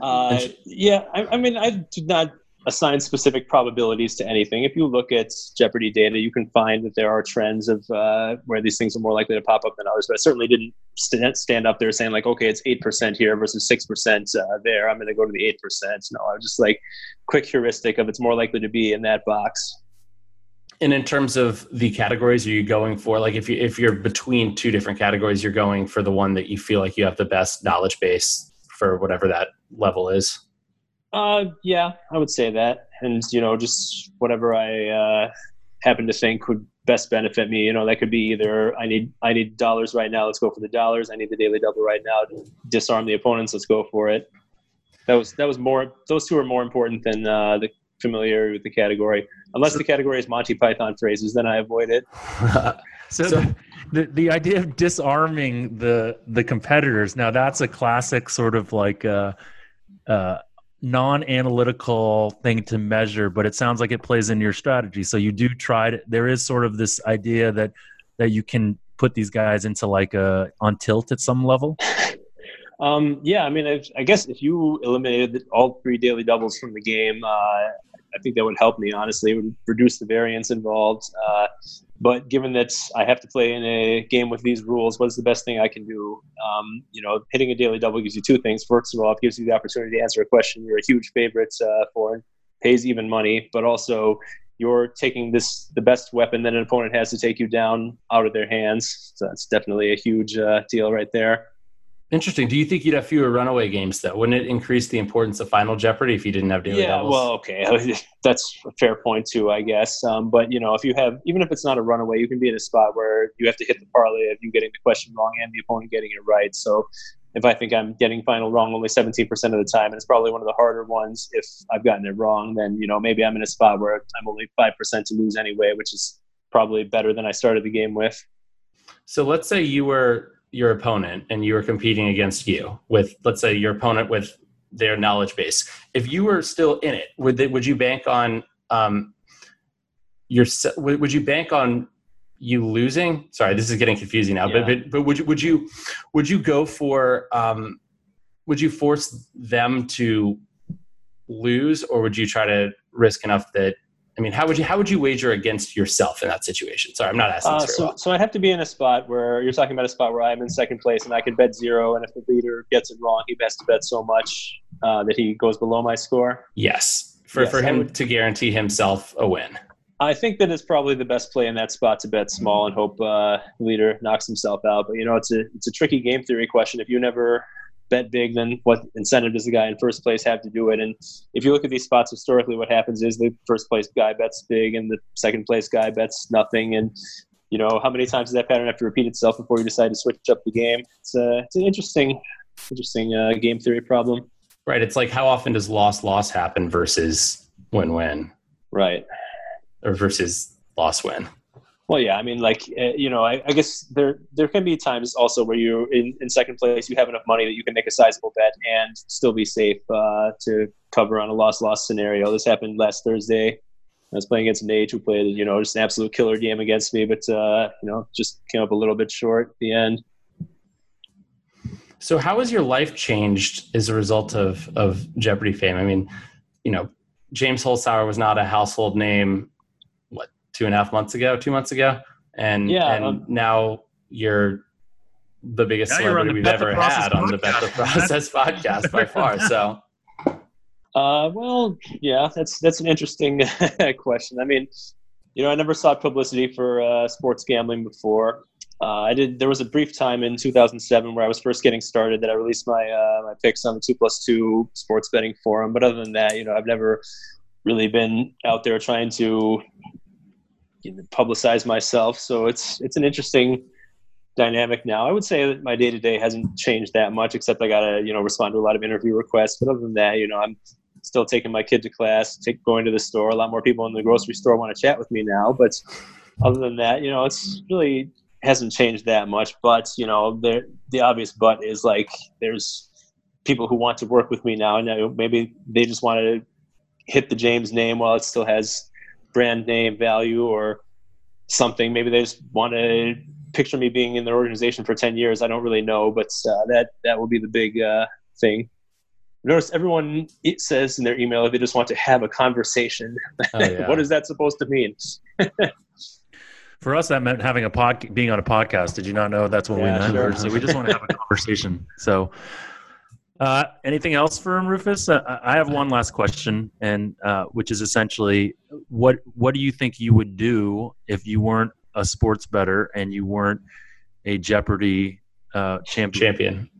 Uh, yeah, I, I, mean, I did not assign specific probabilities to anything. If you look at Jeopardy data, you can find that there are trends of uh, where these things are more likely to pop up than others. But I certainly didn't st- stand up there saying like, okay, it's eight percent here versus six percent uh, there. I'm going to go to the eight percent. No, I was just like quick heuristic of it's more likely to be in that box. And in terms of the categories, are you going for like if you if you're between two different categories, you're going for the one that you feel like you have the best knowledge base for whatever that level is? Uh, yeah, I would say that, and you know, just whatever I uh, happen to think would best benefit me. You know, that could be either I need I need dollars right now. Let's go for the dollars. I need the daily double right now to disarm the opponents. Let's go for it. that was that was more. Those two are more important than uh, the familiarity with the category. Unless the category is Monty Python phrases, then I avoid it. so, so the, the, idea of disarming the the competitors now that's a classic sort of like uh, uh, non-analytical thing to measure, but it sounds like it plays in your strategy. So you do try to. There is sort of this idea that that you can put these guys into like a on tilt at some level. Um, yeah, I mean, I, I, guess if you eliminated all three daily doubles from the game, uh, I think that would help me. Honestly, it would reduce the variance involved. Uh, but given that I have to play in a game with these rules, what is the best thing I can do? Um, you know, hitting a daily double gives you two things. First of all, it gives you the opportunity to answer a question you're a huge favorite uh, for, and pays even money, but also you're taking this the best weapon that an opponent has to take you down out of their hands. So that's definitely a huge uh, deal right there. Interesting. Do you think you'd have fewer runaway games though? Wouldn't it increase the importance of Final Jeopardy if you didn't have daily yeah, doubles? well, okay, that's a fair point too, I guess. Um, but you know, if you have, even if it's not a runaway, you can be in a spot where you have to hit the parlay of you getting the question wrong and the opponent getting it right. So if I think I'm getting final wrong only 17% of the time, and it's probably one of the harder ones if I've gotten it wrong, then you know maybe I'm in a spot where I'm only five percent to lose anyway, which is probably better than I started the game with. So let's say you were your opponent and you were competing against you with let's say your opponent with their knowledge base if you were still in it would they, would you bank on um your would you bank on you losing sorry this is getting confusing now yeah. but, but but would you would you would you go for um would you force them to lose or would you try to risk enough that I mean, how would you how would you wager against yourself in that situation? Sorry, I'm not asking. Uh, so, well. so I'd have to be in a spot where you're talking about a spot where I'm in second place and I can bet zero, and if the leader gets it wrong, he has to bet so much uh, that he goes below my score. Yes, for yes, for him would, to guarantee himself a win. I think that it's probably the best play in that spot to bet small and hope uh, leader knocks himself out. But you know, it's a it's a tricky game theory question. If you never bet big, then what incentive does the guy in first place have to do it? And if you look at these spots historically, what happens is the first place guy bets big and the second place guy bets nothing. And you know, how many times does that pattern have to repeat itself before you decide to switch up the game? It's a it's an interesting interesting uh, game theory problem. Right. It's like how often does loss loss happen versus win win? Right. Or versus loss win. Well, yeah, I mean, like uh, you know, I, I, guess there there can be times also where you're in, in second place, you have enough money that you can make a sizable bet and still be safe uh, to cover on a loss loss scenario. This happened last Thursday. I was playing against Nate, who played you know just an absolute killer game against me, but uh, you know just came up a little bit short at the end. So, how has your life changed as a result of of Jeopardy fame? I mean, you know, James Holzhauer was not a household name two and a half months ago, two months ago, and yeah, and um, now you're the biggest celebrity we've ever had on the Bet the Process podcast by far. So, uh, well, yeah, that's that's an interesting question. I mean, you know, I never sought publicity for uh, sports gambling before. Uh, I did. There was a brief time in 2007 where I was first getting started that I released my uh, my picks on the two plus two sports betting forum. But other than that, you know, I've never really been out there trying to publicize myself. So it's it's an interesting dynamic now. I would say that my day to day hasn't changed that much, except I got to you know respond to a lot of interview requests. But other than that, you know, I'm still taking my kid to class, take, going to the store. A lot more people in the grocery store want to chat with me now. But other than that, you know, it's really hasn't changed that much. But you know, the the obvious but is like there's people who want to work with me now, and maybe they just want to hit the James name while it still has brand name value or something. Maybe they just want to picture me being in their organization for 10 years. I don't really know, but uh, that, that will be the big uh, thing. Notice everyone it says in their email if they just want to have a conversation. Oh, yeah. what is that supposed to mean? For us, that meant having a pod, being on a podcast. Did you not know that's what yeah, we meant? Sure. So we just want to have a conversation. So uh, anything else for him, Rufus? Uh, I have one last question, and uh, which is essentially, what what do you think you would do if you weren't a sports bettor and you weren't a Jeopardy uh, champion? Champion.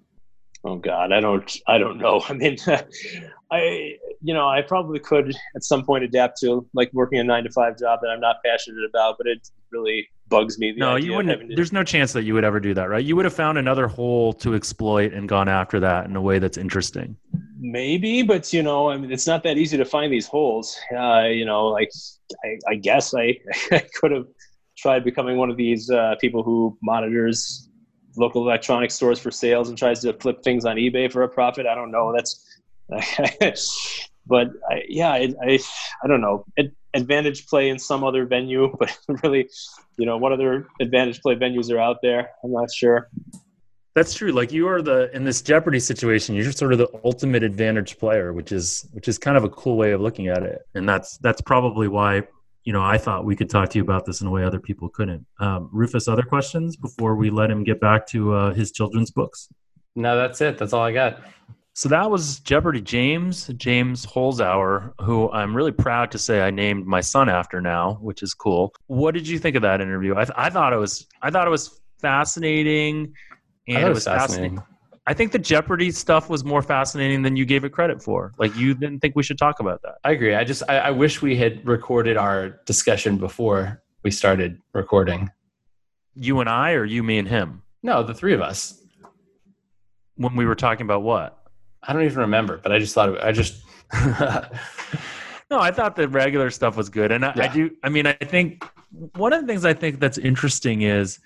Oh God, I don't, I don't know. I mean, I, you know, I probably could at some point adapt to like working a nine to five job that I'm not passionate about, but it really bugs me. no, you wouldn't. There's no chance that you would ever do that, right? You would have found another hole to exploit and gone after that in a way that's interesting. maybe, but you know, I mean, it's not that easy to find these holes. Uh, you know, like I, I guess I, I could have tried becoming one of these uh, people who monitors local electronic stores for sales and tries to flip things on eBay for a profit. I don't know. That's, but I, yeah, I, I, I don't know. Advantage play in some other venue, but really, you know, what other advantage play venues are out there? I'm not sure. That's true. Like you are the in this Jeopardy situation, you're sort of the ultimate advantage player, which is which is kind of a cool way of looking at it. And that's that's probably why you know I thought we could talk to you about this in a way other people couldn't. Um, Rufus, other questions before we let him get back to uh, his children's books? No, that's it. That's all I got. So that was Jeopardy James, James Holzhauer, who I'm really proud to say I named my son after now, which is cool. What did you think of that interview? I, th- I thought it was I thought it was fascinating and it was fascinating. fascinating. I think the Jeopardy stuff was more fascinating than you gave it credit for. Like you didn't think we should talk about that. I agree. I just I, I wish we had recorded our discussion before we started recording. You and I, or you, me, and him? No, the three of us. When we were talking about what? I don't even remember, but I just thought it, I just. no, I thought the regular stuff was good, and I, yeah. I do. I mean, I think one of the things I think that's interesting is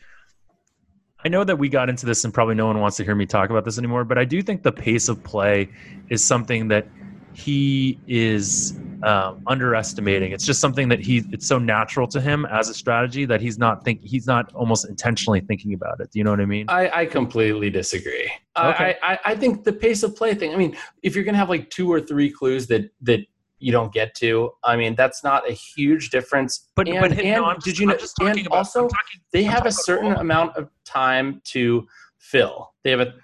I know that we got into this and probably no one wants to hear me talk about this anymore, but I do think the pace of play is something that he is um, underestimating. It's just something that he it's so natural to him as a strategy that he's not think he's not almost intentionally thinking about it. Do you know what I mean? I, I completely disagree. Okay. I, I, I think the pace of play thing. I mean, if you're gonna have like two or three clues that that you don't get to. I mean, that's not a huge difference. But and, but and no, did you know? And about, also, talking, they have a certain amount of time to fill. They have a.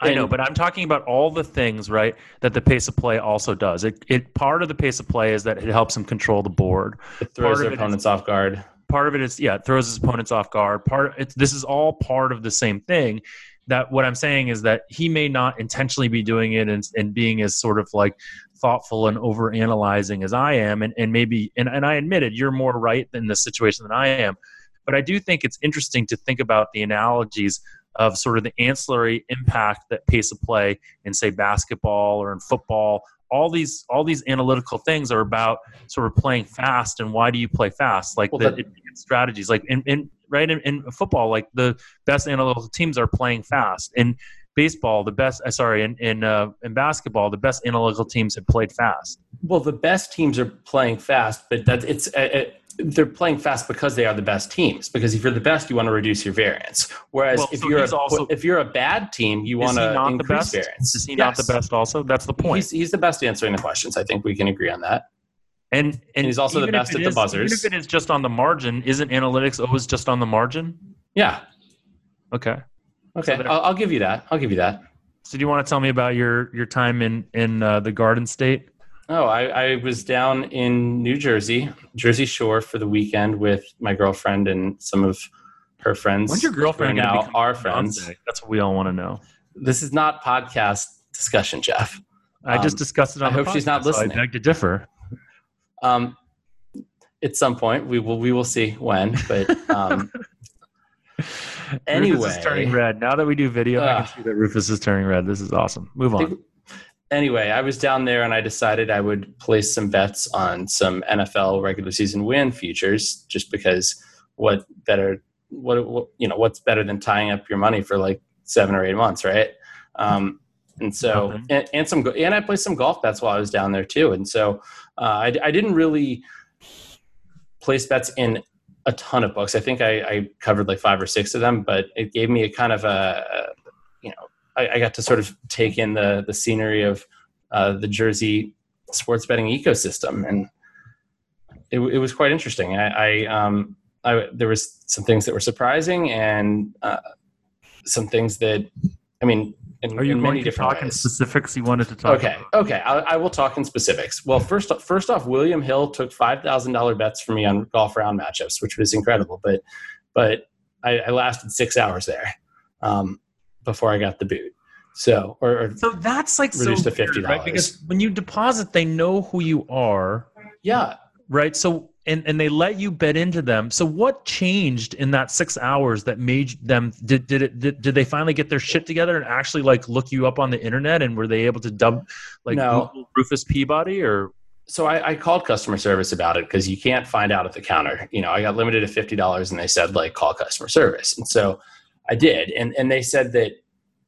I know, but I'm talking about all the things, right, that the pace of play also does. It, it part of the pace of play is that it helps him control the board. It throws their opponents is, off guard. Part of it is yeah, it throws his opponents off guard. Part it's this is all part of the same thing. That what I'm saying is that he may not intentionally be doing it and, and being as sort of like thoughtful and over analyzing as I am, and, and maybe and, and I admitted you're more right in this situation than I am. But I do think it's interesting to think about the analogies of sort of the ancillary impact that pace of play in say basketball or in football all these all these analytical things are about sort of playing fast and why do you play fast like well, the strategies like in, in right in, in, football like the best analytical teams are playing fast and baseball, the best. Uh, sorry, in in, uh, in basketball, the best analytical teams have played fast. Well, the best teams are playing fast, but that it's. Uh, uh, they're playing fast because they are the best teams. Because if you're the best, you want to reduce your variance. Whereas well, if so you're a, also, if you're a bad team, you want to increase variance. Is he yes. not the best? Also, that's the point. He's, he's the best answering the questions. I think we can agree on that. And and, and he's also the best at is, the buzzers. Even if it is just on the margin, isn't analytics always just on the margin? Yeah. Okay. Okay, so I'll, I'll, give you that. I'll give you that. So, do you want to tell me about your your time in in uh, the Garden State? Oh, I, I was down in New Jersey, Jersey Shore, for the weekend with my girlfriend and some of her friends. When's your girlfriend now? Our friends. That's what we all want to know. This is not podcast discussion, Jeff. I just um, discussed it. On. I hope podcast, she's not listening. So I beg to differ. Um, at some point, we will we will see when, but um, anyway, Rufus is turning red. Now that we do video, uh, I can see that Rufus is turning red. This is awesome. Move on. Anyway, I was down there and I decided I would place some bets on some NFL regular season win futures, just because what better what, what you know what's better than tying up your money for like seven or eight months, right? Um, and so and, and, some and I played some golf bets while I was down there too. And so uh, I, I didn't really place bets in a ton of books. I think I, I, covered like five or six of them, but it gave me a kind of a, a you know, I, I, got to sort of take in the the scenery of uh, the Jersey sports betting ecosystem, and it, it was quite interesting. I, I, um, I, there was some things that were surprising, and uh, some things that, I mean, in, Are you in going many to different talk ways. in specifics you wanted to talk okay about? okay I, I, will talk in specifics well first first off william hill took $5000 bets for me on golf round matchups which was incredible but but i, I lasted six hours there um, before i got the boot so or, or so that's like reduced so to $50 right? because when you deposit they know who you are yeah right so and and they let you bet into them. So what changed in that six hours that made them did did it did, did they finally get their shit together and actually like look you up on the internet and were they able to dub like No. Rufus Peabody or so I, I called customer service about it because you can't find out at the counter. You know, I got limited to fifty dollars, and they said like call customer service, and so I did, and and they said that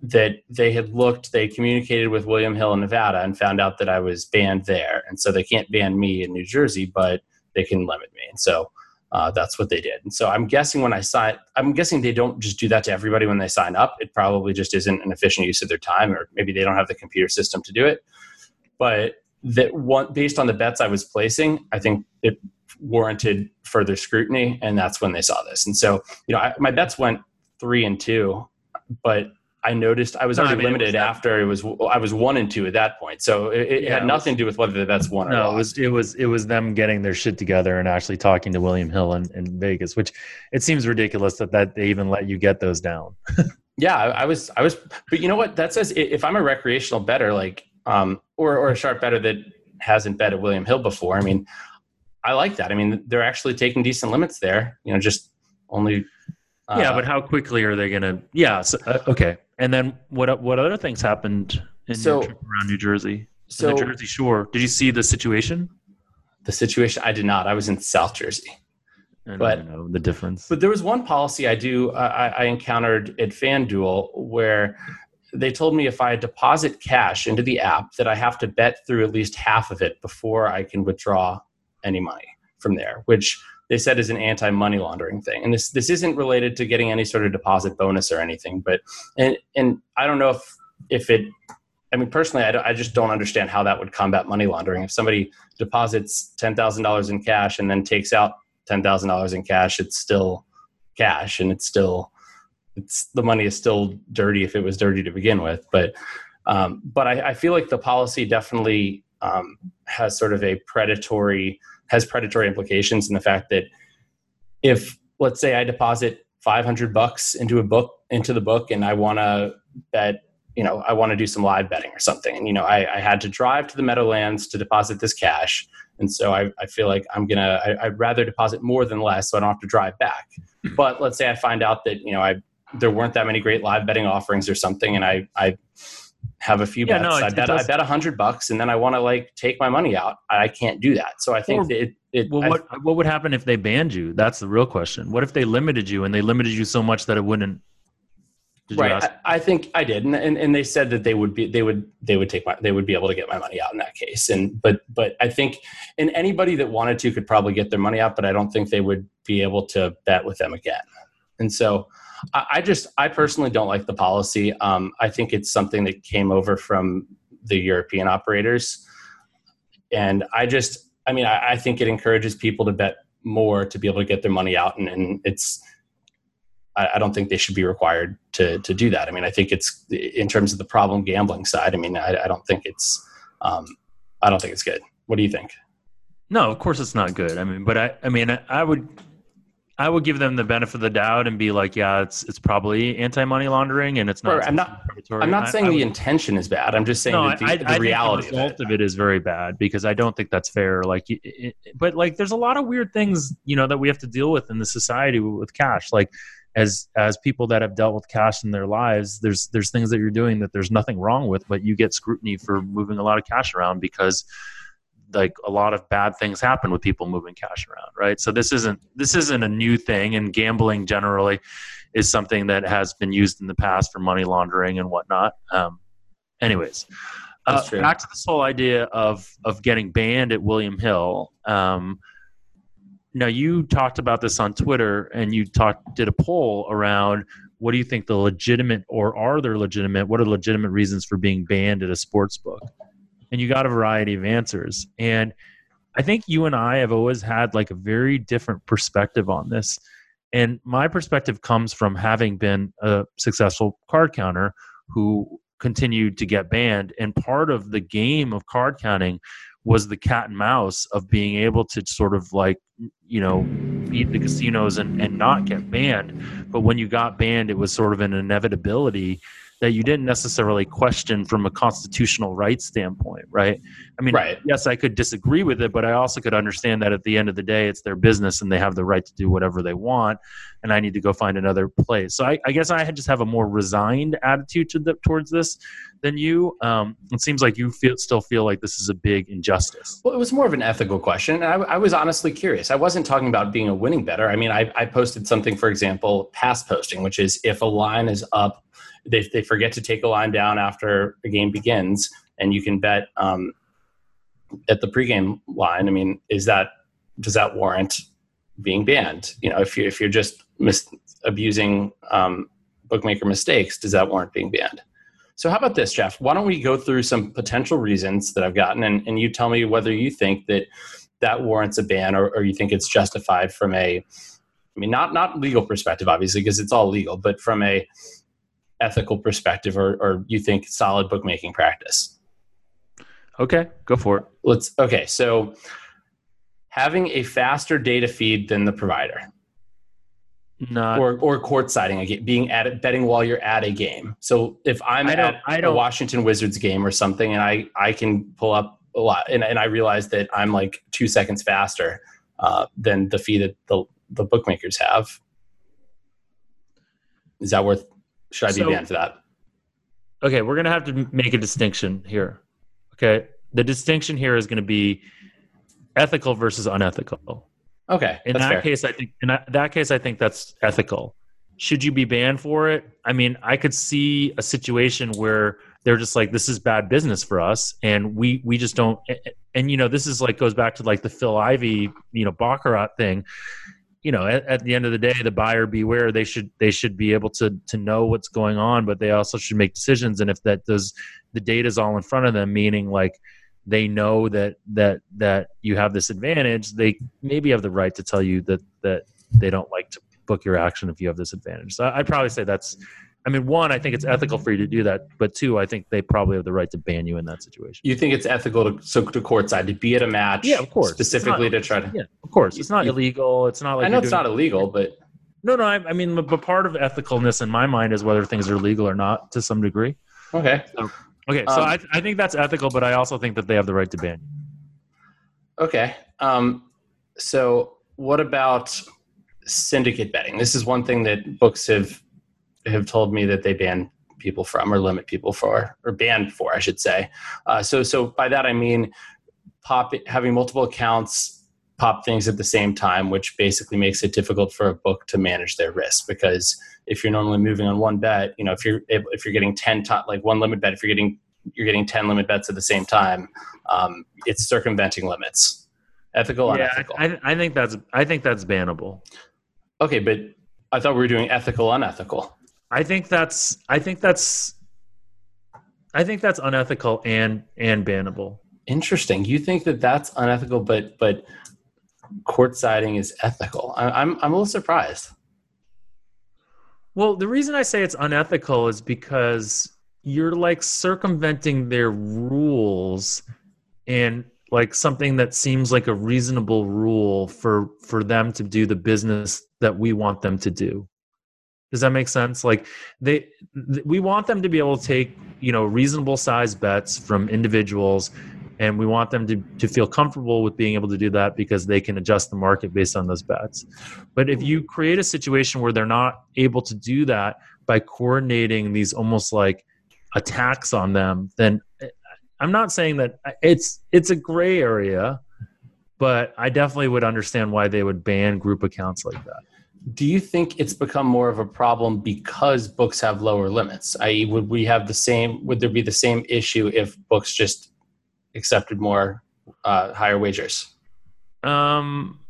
that they had looked, they communicated with William Hill in Nevada, and found out that I was banned there, and so they can't ban me in New Jersey, but they can limit me, and so. Uh, that's what they did, and so I'm guessing when I sign, I'm guessing they don't just do that to everybody when they sign up. It probably just isn't an efficient use of their time, or maybe they don't have the computer system to do it. But that one based on the bets I was placing, I think it warranted further scrutiny, and that's when they saw this. And so, you know, I, my bets went three and two, but I noticed I was No, I already mean, it limited was after it was I was one and two at that point. So it, it Yeah, had it nothing to do with whether the bets won or no, it was it was it was them getting their shit together and actually talking to William Hill in, in Vegas, which it seems ridiculous that that they even let you get those down. Yeah, I, I was, I was, but you know what? That says if I'm a recreational bettor, like, um, or or a sharp bettor that hasn't bet at William Hill before, I mean, I like that. I mean, they're actually taking decent limits there. You know, just only. Uh, yeah, but how quickly are they going to? Yeah, so, uh, okay. And then what what other things happened in So- your trip around New Jersey? so the Jersey Shore. Did you see the situation? the situation, I did not. I was in South Jersey. I don't But- know the difference. But there was one policy I do I, I encountered at FanDuel where they told me if I deposit cash into the app that I have to bet through at least half of it before I can withdraw any money from there, which they said is an anti-money laundering thing. And this this isn't related to getting any sort of deposit bonus or anything. But and and I don't know if if it. I mean, personally, I, I just don't understand how that would combat money laundering. If somebody deposits ten thousand dollars in cash and then takes out ten thousand dollars in cash, it's still cash, and it's still it's the money is still dirty if it was dirty to begin with. But um, but I, I feel like the policy definitely um, has sort of a predatory has predatory implications in the fact that if let's say I deposit five hundred bucks into a book into the book, and I want to bet you know I want to do some live betting or something, and you know I, I had to drive to the Meadowlands to deposit this cash. And so I, I feel like I'm gonna I, I'd rather deposit more than less, so I don't have to drive back. Mm-hmm. But let's say I find out that you know I there weren't that many great live betting offerings or something, and I I have a few Yeah, bets. no, I bet I bet a hundred bucks, and then I want to like take my money out. I can't do that. So I think Or- it it well, I- what what would happen if they banned you? That's the real question. What if they limited you and they limited you so much that it wouldn't? Did right? I, I think i did and, and and they said that they would be they would they would take my they would be able to get my money out in that case and but but i think and anybody that wanted to could probably get their money out but i don't think they would be able to bet with them again and so i, just i personally don't like the policy um, i think it's something that came over from the european operators and i just i mean i, I think it encourages people to bet more to be able to get their money out and, and it's I, I don't think they should be required to to do that. I mean, I think it's in terms of the problem gambling side. I mean, I, I don't think it's um, I don't think it's good. What do you think? No, of course it's not good. I mean, but I, I mean, I, I would, I would give them the benefit of the doubt and be like, yeah, it's it's probably anti-money laundering and it's not. Right, I'm not- I'm not saying I the intention is bad. I'm just saying no, the, I, the reality the result of it. of it is very bad because I don't think that's fair. Like, it, but like, there's a lot of weird things you know that we have to deal with in the society with cash. Like, as as people that have dealt with cash in their lives, there's there's things that you're doing that there's nothing wrong with, but you get scrutiny for moving a lot of cash around because like a lot of bad things happen with people moving cash around right? So this isn't this isn't a new thing and gambling generally is something that has been used in the past for money laundering and whatnot. Um, anyways uh, back to this whole idea of of getting banned at william hill. Um, now you talked about this on twitter and you talked did a poll around what do you think the legitimate or are there legitimate what are the legitimate reasons for being banned at a sports book and you got a variety of answers. And i think you and i have always had like a very different perspective on this. And my perspective comes from having been a successful card counter who continued to get banned. And part of the game of card counting was the cat and mouse of being able to sort of like you know beat the casinos and, and not get banned. But when you got banned it was sort of an inevitability that you didn't necessarily question from a constitutional rights standpoint, right? I mean, Right. yes, I could disagree with it, but I also could understand that at the end of the day, it's their business and they have the right to do whatever they want, and I need to go find another place. So I, I guess I just have a more resigned attitude to the, towards this than you. Um, it seems like you feel still feel like this is a big injustice. Well, it was more of an ethical question. And I, I was honestly curious. I wasn't talking about being a winning bettor. I mean, I, I posted something, for example, past posting, which is if a line is up, they, they forget to take a line down after a game begins, and you can bet um, at the pregame line. I mean, is that does that warrant being banned? You know, if you if you're just mis- abusing um, bookmaker mistakes, does that warrant being banned? So how about this, Jeff? Why don't we go through some potential reasons that I've gotten, and, and you tell me whether you think that that warrants a ban or, or you think it's justified from a, I mean, not not legal perspective, obviously, because it's all legal, but from a ethical perspective, or, or you think solid bookmaking practice. Okay, go for it. Let's okay. So having a faster data feed than the provider, Not or or court siding, again, being at it, betting while you're at a game. So if I'm I at I a Washington Wizards game or something, and I I can pull up a lot, and, and I realize that I'm like two seconds faster uh, than the fee that the the bookmakers have. Is that worth? Should I be So- banned for that? okay, we're gonna have to make a distinction here. Okay, the distinction here is going to be ethical versus unethical. Okay, In that fair. case, I think in that that case, I think that's ethical. Should you be banned for it? I mean, I could see a situation where they're just like, "This is bad business for us," and we we just don't. And you know, this is like goes back to like the Phil Ivey, you know, Baccarat thing. You know, at, at the end of the day, the buyer beware. They should they should be able to to know what's going on, but they also should make decisions. And if that does, the data's all in front of them, meaning like they know that that that you have this advantage they maybe have the right to tell you that that they don't like to book your action if you have this advantage so i'd probably say that's i mean one i think it's ethical for you to do that but two i think they probably have the right to ban you in that situation You think it's ethical to so to courtside to be at a match? Yeah, of course. Specifically not- to try to. yeah of course it's not You- illegal it's not like I know it's not illegal, but no no I, I mean but part of ethicalness in my mind is whether things are legal or not to some degree okay. okay so Um, I, I think that's ethical but i also think that they have the right to ban you Okay. Um, so, what about syndicate betting? This is one thing that books have have told me that they ban people from or limit people for or ban for, I should say. Uh, so, so by that I mean pop having multiple accounts pop things at the same time, which basically makes it difficult for a book to manage their risk because if you're normally moving on one bet, you know, if you're able, if you're getting ten to, like one limit bet, if you're getting you're getting ten limit bets at the same time, um, it's circumventing limits. Ethical, yeah unethical. I, I think that's i think that's bannable okay, but I thought we were doing ethical, unethical. I think that's I think that's I think that's unethical and and bannable. Interesting. You think that that's unethical, but but court siding is ethical. I, I'm I'm a little surprised. Well, the reason I say it's unethical is because you're like circumventing their rules and like something that seems like a reasonable rule for for them to do the business that we want them to do. Does that make sense? Like they th- we want them to be able to take, you know, reasonable size bets from individuals and we want them to, to feel comfortable with being able to do that because they can adjust the market based on those bets. But if you create a situation where they're not able to do that by coordinating these almost like attacks on them, then eh, I'm not saying that uh, it's it's a gray area, but I definitely would understand why they would ban group accounts like that. Do you think it's become more of a problem because books have lower limits? I.e., would we have the same? Would there be the same issue if books just accepted more uh, higher wagers? Um,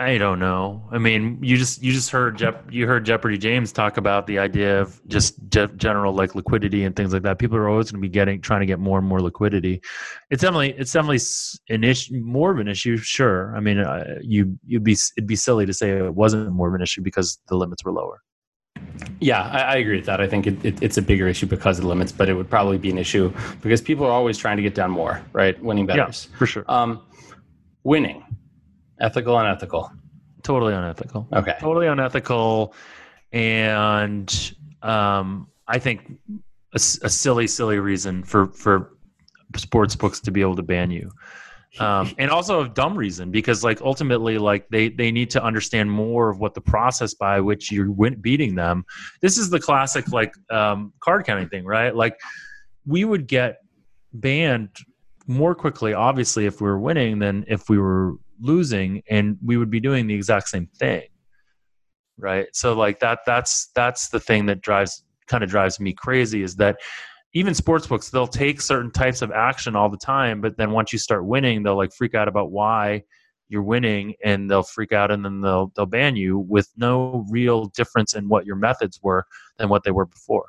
I don't know. I mean, you just you just heard Jep, you heard Jeopardy James talk about the idea of just ge- general like liquidity and things like that. People are always going to be getting trying to get more and more liquidity. It's definitely it's definitely an issue, more of an issue. Sure. I mean, uh, you you'd be it'd be silly to say it wasn't more of an issue because the limits were lower. Yeah, I, I agree with that. I think it, it, it's a bigger issue because of the limits, but it would probably be an issue because people are always trying to get down more, right? Winning bettors. for sure. Um, winning, ethical, unethical. totally unethical. Okay. totally unethical and um, I think a, a, silly, silly reason for for sports books to be able to ban you. Um, and also a dumb reason because like ultimately like they they need to understand more of what the process by which you're beating them this is the classic like um, card counting thing right like we would get banned more quickly, obviously, if we were winning than if we were losing, and we would be doing the exact same thing, right? So, like that, that's that's the thing that drives kind of drives me crazy is that even sports books they'll take certain types of action all the time, but then once you start winning, they'll like freak out about why you're winning and they'll freak out and then they'll they'll ban you with no real difference in what your methods were than what they were before.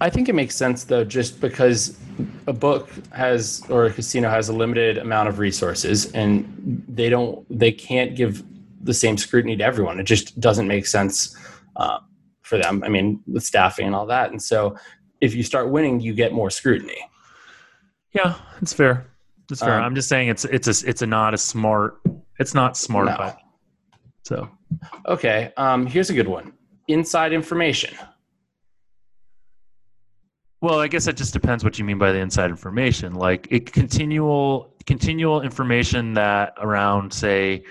I think it makes sense though, just because a book has or a casino has a limited amount of resources, and they don't, they can't give the same scrutiny to everyone. It just doesn't make sense uh, for them. I mean, with staffing and all that, and so if you start winning, you get more scrutiny. Yeah, it's fair. It's fair. Um, I'm just saying it's it's a it's a not a smart. It's not smart. No. So, okay. Um, here's a good one. Inside information. Well, I guess it just depends what you mean by the inside information. Like it continual continual information that around say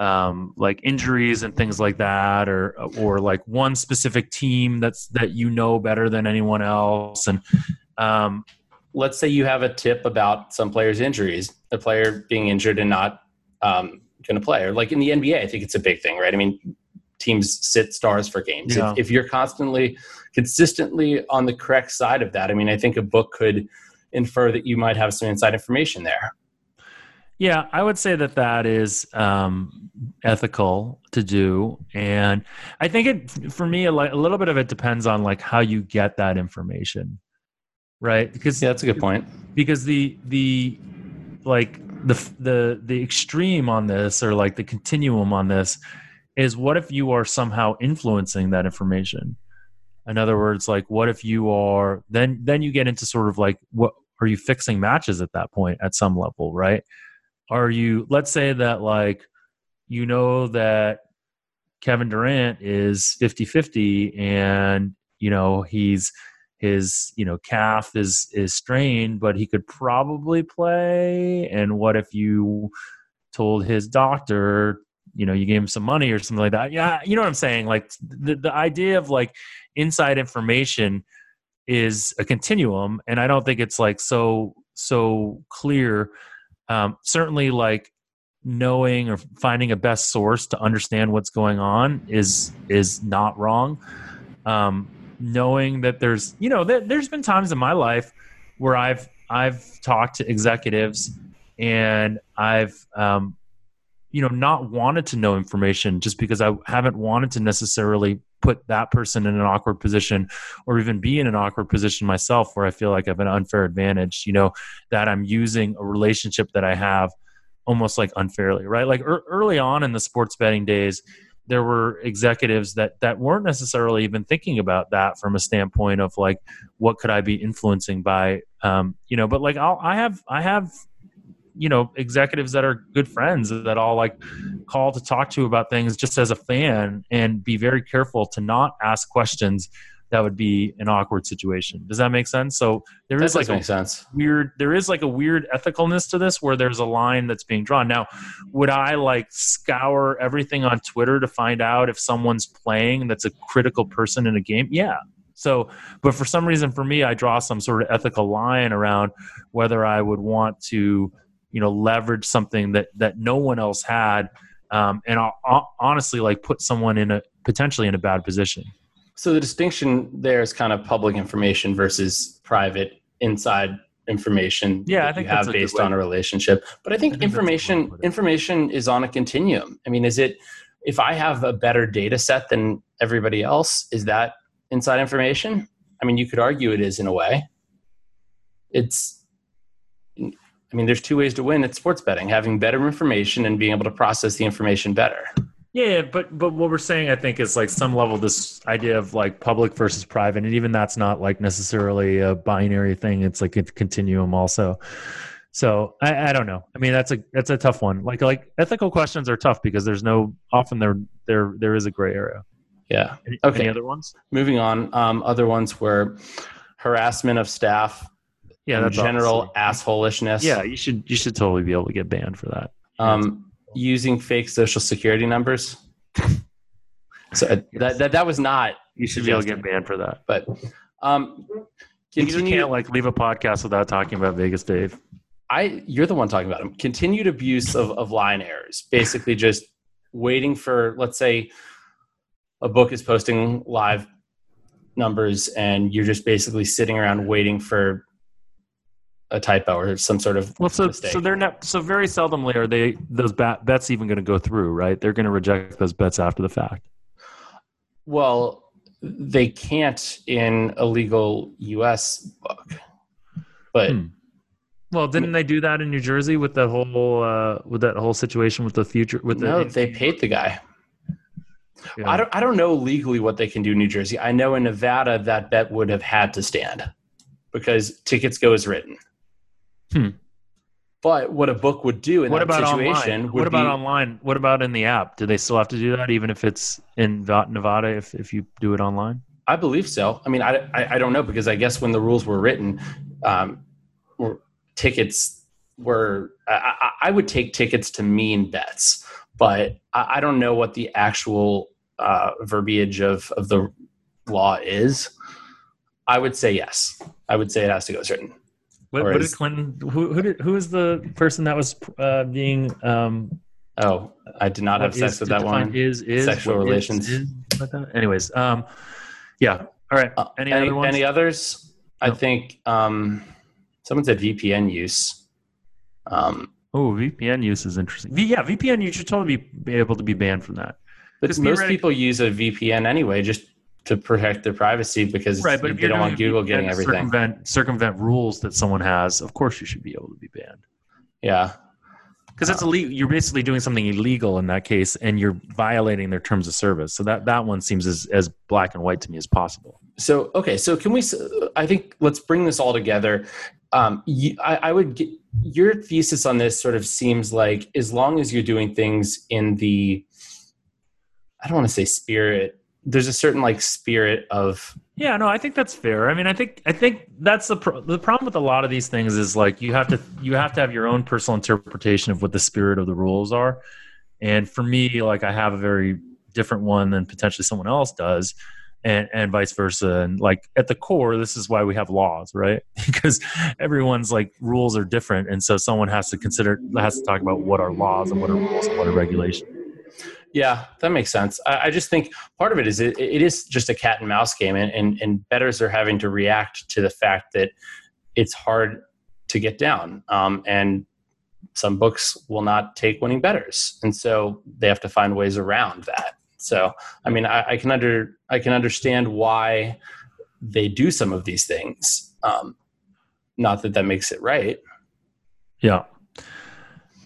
um, like injuries and things like that, or or like one specific team that's that you know better than anyone else. And um, let's say you have a tip about some player's injuries, a player being injured and not um, going to play, or like in the NBA, I think it's a big thing, right? I mean, teams sit stars for games. Yeah. If, if, you're constantly, consistently on the correct side of that, I mean, I think a book could infer that you might have some inside information there. Yeah, I would say that that is um, ethical to do, and I think it for me a, a little bit of it depends on like how you get that information, right? Because yeah, that's a good point. Because the the like the the the extreme on this or like the continuum on this is what if you are somehow influencing that information? In other words like what if you are then then you get into sort of like what are you fixing matches at that point at some level right? Are you let's say that like you know that Kevin Durant is 50-50 and you know he's his you know calf is is strained but he could probably play. And what if you told his doctor you know you gave him some money or something like that. Yeah you know what i'm saying? Like the, the idea of like inside information is a continuum and i don't think it's like so so clear. Um, certainly like knowing or finding a best source to understand what's going on is is not wrong. Um, knowing that there's you know there, there's been times in my life where i've i've talked to executives and i've um, you know not wanted to know information just because i haven't wanted to necessarily put that person in an awkward position or even be in an awkward position myself where i feel like i have an unfair advantage you know that i'm using a relationship that i have almost like unfairly right? Like er- early on in the sports betting days there were executives that that weren't necessarily even thinking about that from a standpoint of like what could i be influencing by um, you know but like I'll, i have i have you know executives that are good friends that I'll like call to talk to about things just as a fan and be very careful to not ask questions that would be an awkward situation. Does that make sense? So there that is like a sense. weird there is like a weird ethicalness to this where there's a line that's being drawn. Now, would I like scour everything on Twitter to find out if someone's playing that's a critical person in a game? Yeah. So, but for some reason for me I draw some sort of ethical line around whether I would want to you know leverage something that that no one else had um, and I'll, I'll honestly like put someone in a potentially in a bad position. So the distinction there is kind of public information versus private inside information yeah i think you have based on a relationship. But i think, I think information information is on a continuum. I mean is it if i have a better data set than everybody else is that inside information? I mean you could argue it is in a way. It's I mean, there's two ways to win at sports betting: having better information and being able to process the information better. Yeah, but but what we're saying, I think, is like some level this idea of like public versus private, and even that's not like necessarily a binary thing. It's like a continuum also. So I, I don't know. I mean, that's a that's a tough one. Like like ethical questions are tough because there's no often there there there is a gray area. Yeah. Any, Okay. any other ones? Moving on. Um, other ones were harassment of staff, Yeah, that's general assholishness. Yeah, you should you should totally be able to get banned for that. Um, using fake social security numbers. So uh, that, that that was not. You should be able to get banned for that. But um, You can't like leave a podcast without talking about Vegas Dave. I you're the one talking about him. Continued abuse of, of line errors. Basically, just waiting for let's say a book is posting live numbers, and you're just basically sitting around waiting for a typo or some sort of Well, so mistake. so they're not so very seldomly are they those bat, bets even going to go through, right? They're going to reject those bets after the fact. well, they can't in a legal U.S. book, but Hmm. Well, didn't they do that in New Jersey with the whole uh, with that whole situation with the future with the no, they paid the guy. Yeah. I don't. I don't know legally what they can do in New Jersey. I know in Nevada that bet would have had to stand because tickets go as written. Hmm. But what a book would do in what that about situation What about be, online? What about in the app? Do they still have to do that even if it's in Nevada if if you do it online? I believe so. I mean, I, I, I don't know because I guess when the rules were written, um, tickets were. I, I, I would take tickets to mean bets, but I, I don't know what the actual uh, verbiage of of the law is. I would say yes. I would say it has to go written. What, what is- did Clinton? Who who did, who is the person that was uh, being um, Oh, I did not have sex is- with that one. Is is Sexual relations. is like? Anyways, um, yeah. All right. Uh, Any any, other ones? any others? I think um, someone said VPN use. Um, Oh, VPN use is interesting. V- yeah, VPN you should totally be, be able to be banned from that. but most people use a VPN anyway, just to protect their privacy because Right, but if they don't want Google getting everything. circumvent circumvent rules that someone has, of course you should be able to be banned. Yeah, Because that's illegal. You're basically doing something illegal in that case, and you're violating their terms of service. So that that one seems as as black and white to me as possible. So okay, so can we? I think let's bring this all together. Um, you, I, I would get your thesis on this. Sort of seems like as long as you're doing things in the, I don't want to say spirit. There's a certain like spirit of Yeah, no, I think that's fair. I mean, I think I think that's the pro- the problem with a lot of these things is like you have to you have to have your own personal interpretation of what the spirit of the rules are. And for me, like I have a very different one than potentially someone else does. And, and vice versa. And like at the core, this is why we have laws, right? because everyone's like rules are different. And so someone has to consider, has to talk about what are laws and what are rules and what are regulations. Yeah, that makes sense. I, I just think part of it is it, it is just a cat and mouse game, and, and and bettors are having to react to the fact that it's hard to get down, um, and some books will not take winning bettors, and so they have to find ways around that. So, I mean, I, I can under I can understand why they do some of these things. Um, not that that makes it right. Yeah.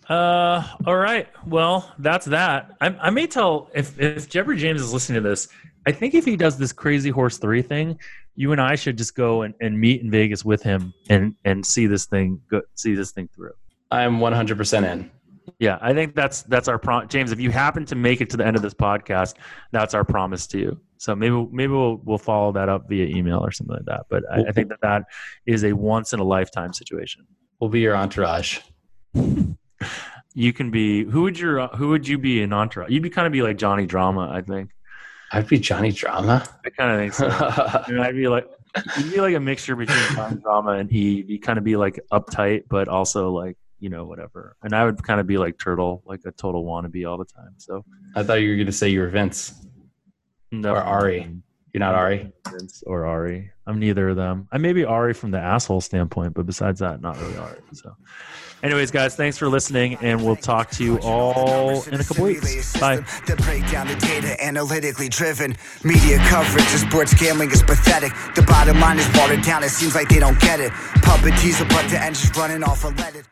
Uh, all right. Well, that's that. I, I may tell if if Jeffrey James is listening to this. I think if he does this crazy horse three thing, you and I should just go and, and meet in Vegas with him and and see this thing go, see this thing through. I am 100% in. Yeah, I think that's that's our prom. James, if you happen to make it to the end of this podcast, that's our promise to you. So maybe maybe we'll we'll follow that up via email or something like that. But I, I think that that is a once in a lifetime situation. We'll be your entourage. You can be who would your who would you be in entourage? You'd be kind of be like Johnny Drama, I think. I'd be Johnny Drama. I kind of think so. and I'd be like, you'd be like a mixture between Johnny Drama and he. You kind of be like uptight, but also like you know whatever. And I would kind of be like Turtle, like a total wannabe all the time. So I thought you were going to say you were Vince. no, Or Ari. You're not Ari. Vince or Ari. I'm neither of them. I may be Ari from the asshole standpoint, but besides that, not really Ari. So, anyways, guys, thanks for listening, and we'll talk to you all in a couple weeks. Bye. Data analytically driven. Media coverage of sports gambling is pathetic. The bottom line is watered down. It seems like they don't get it. Running off unleaded.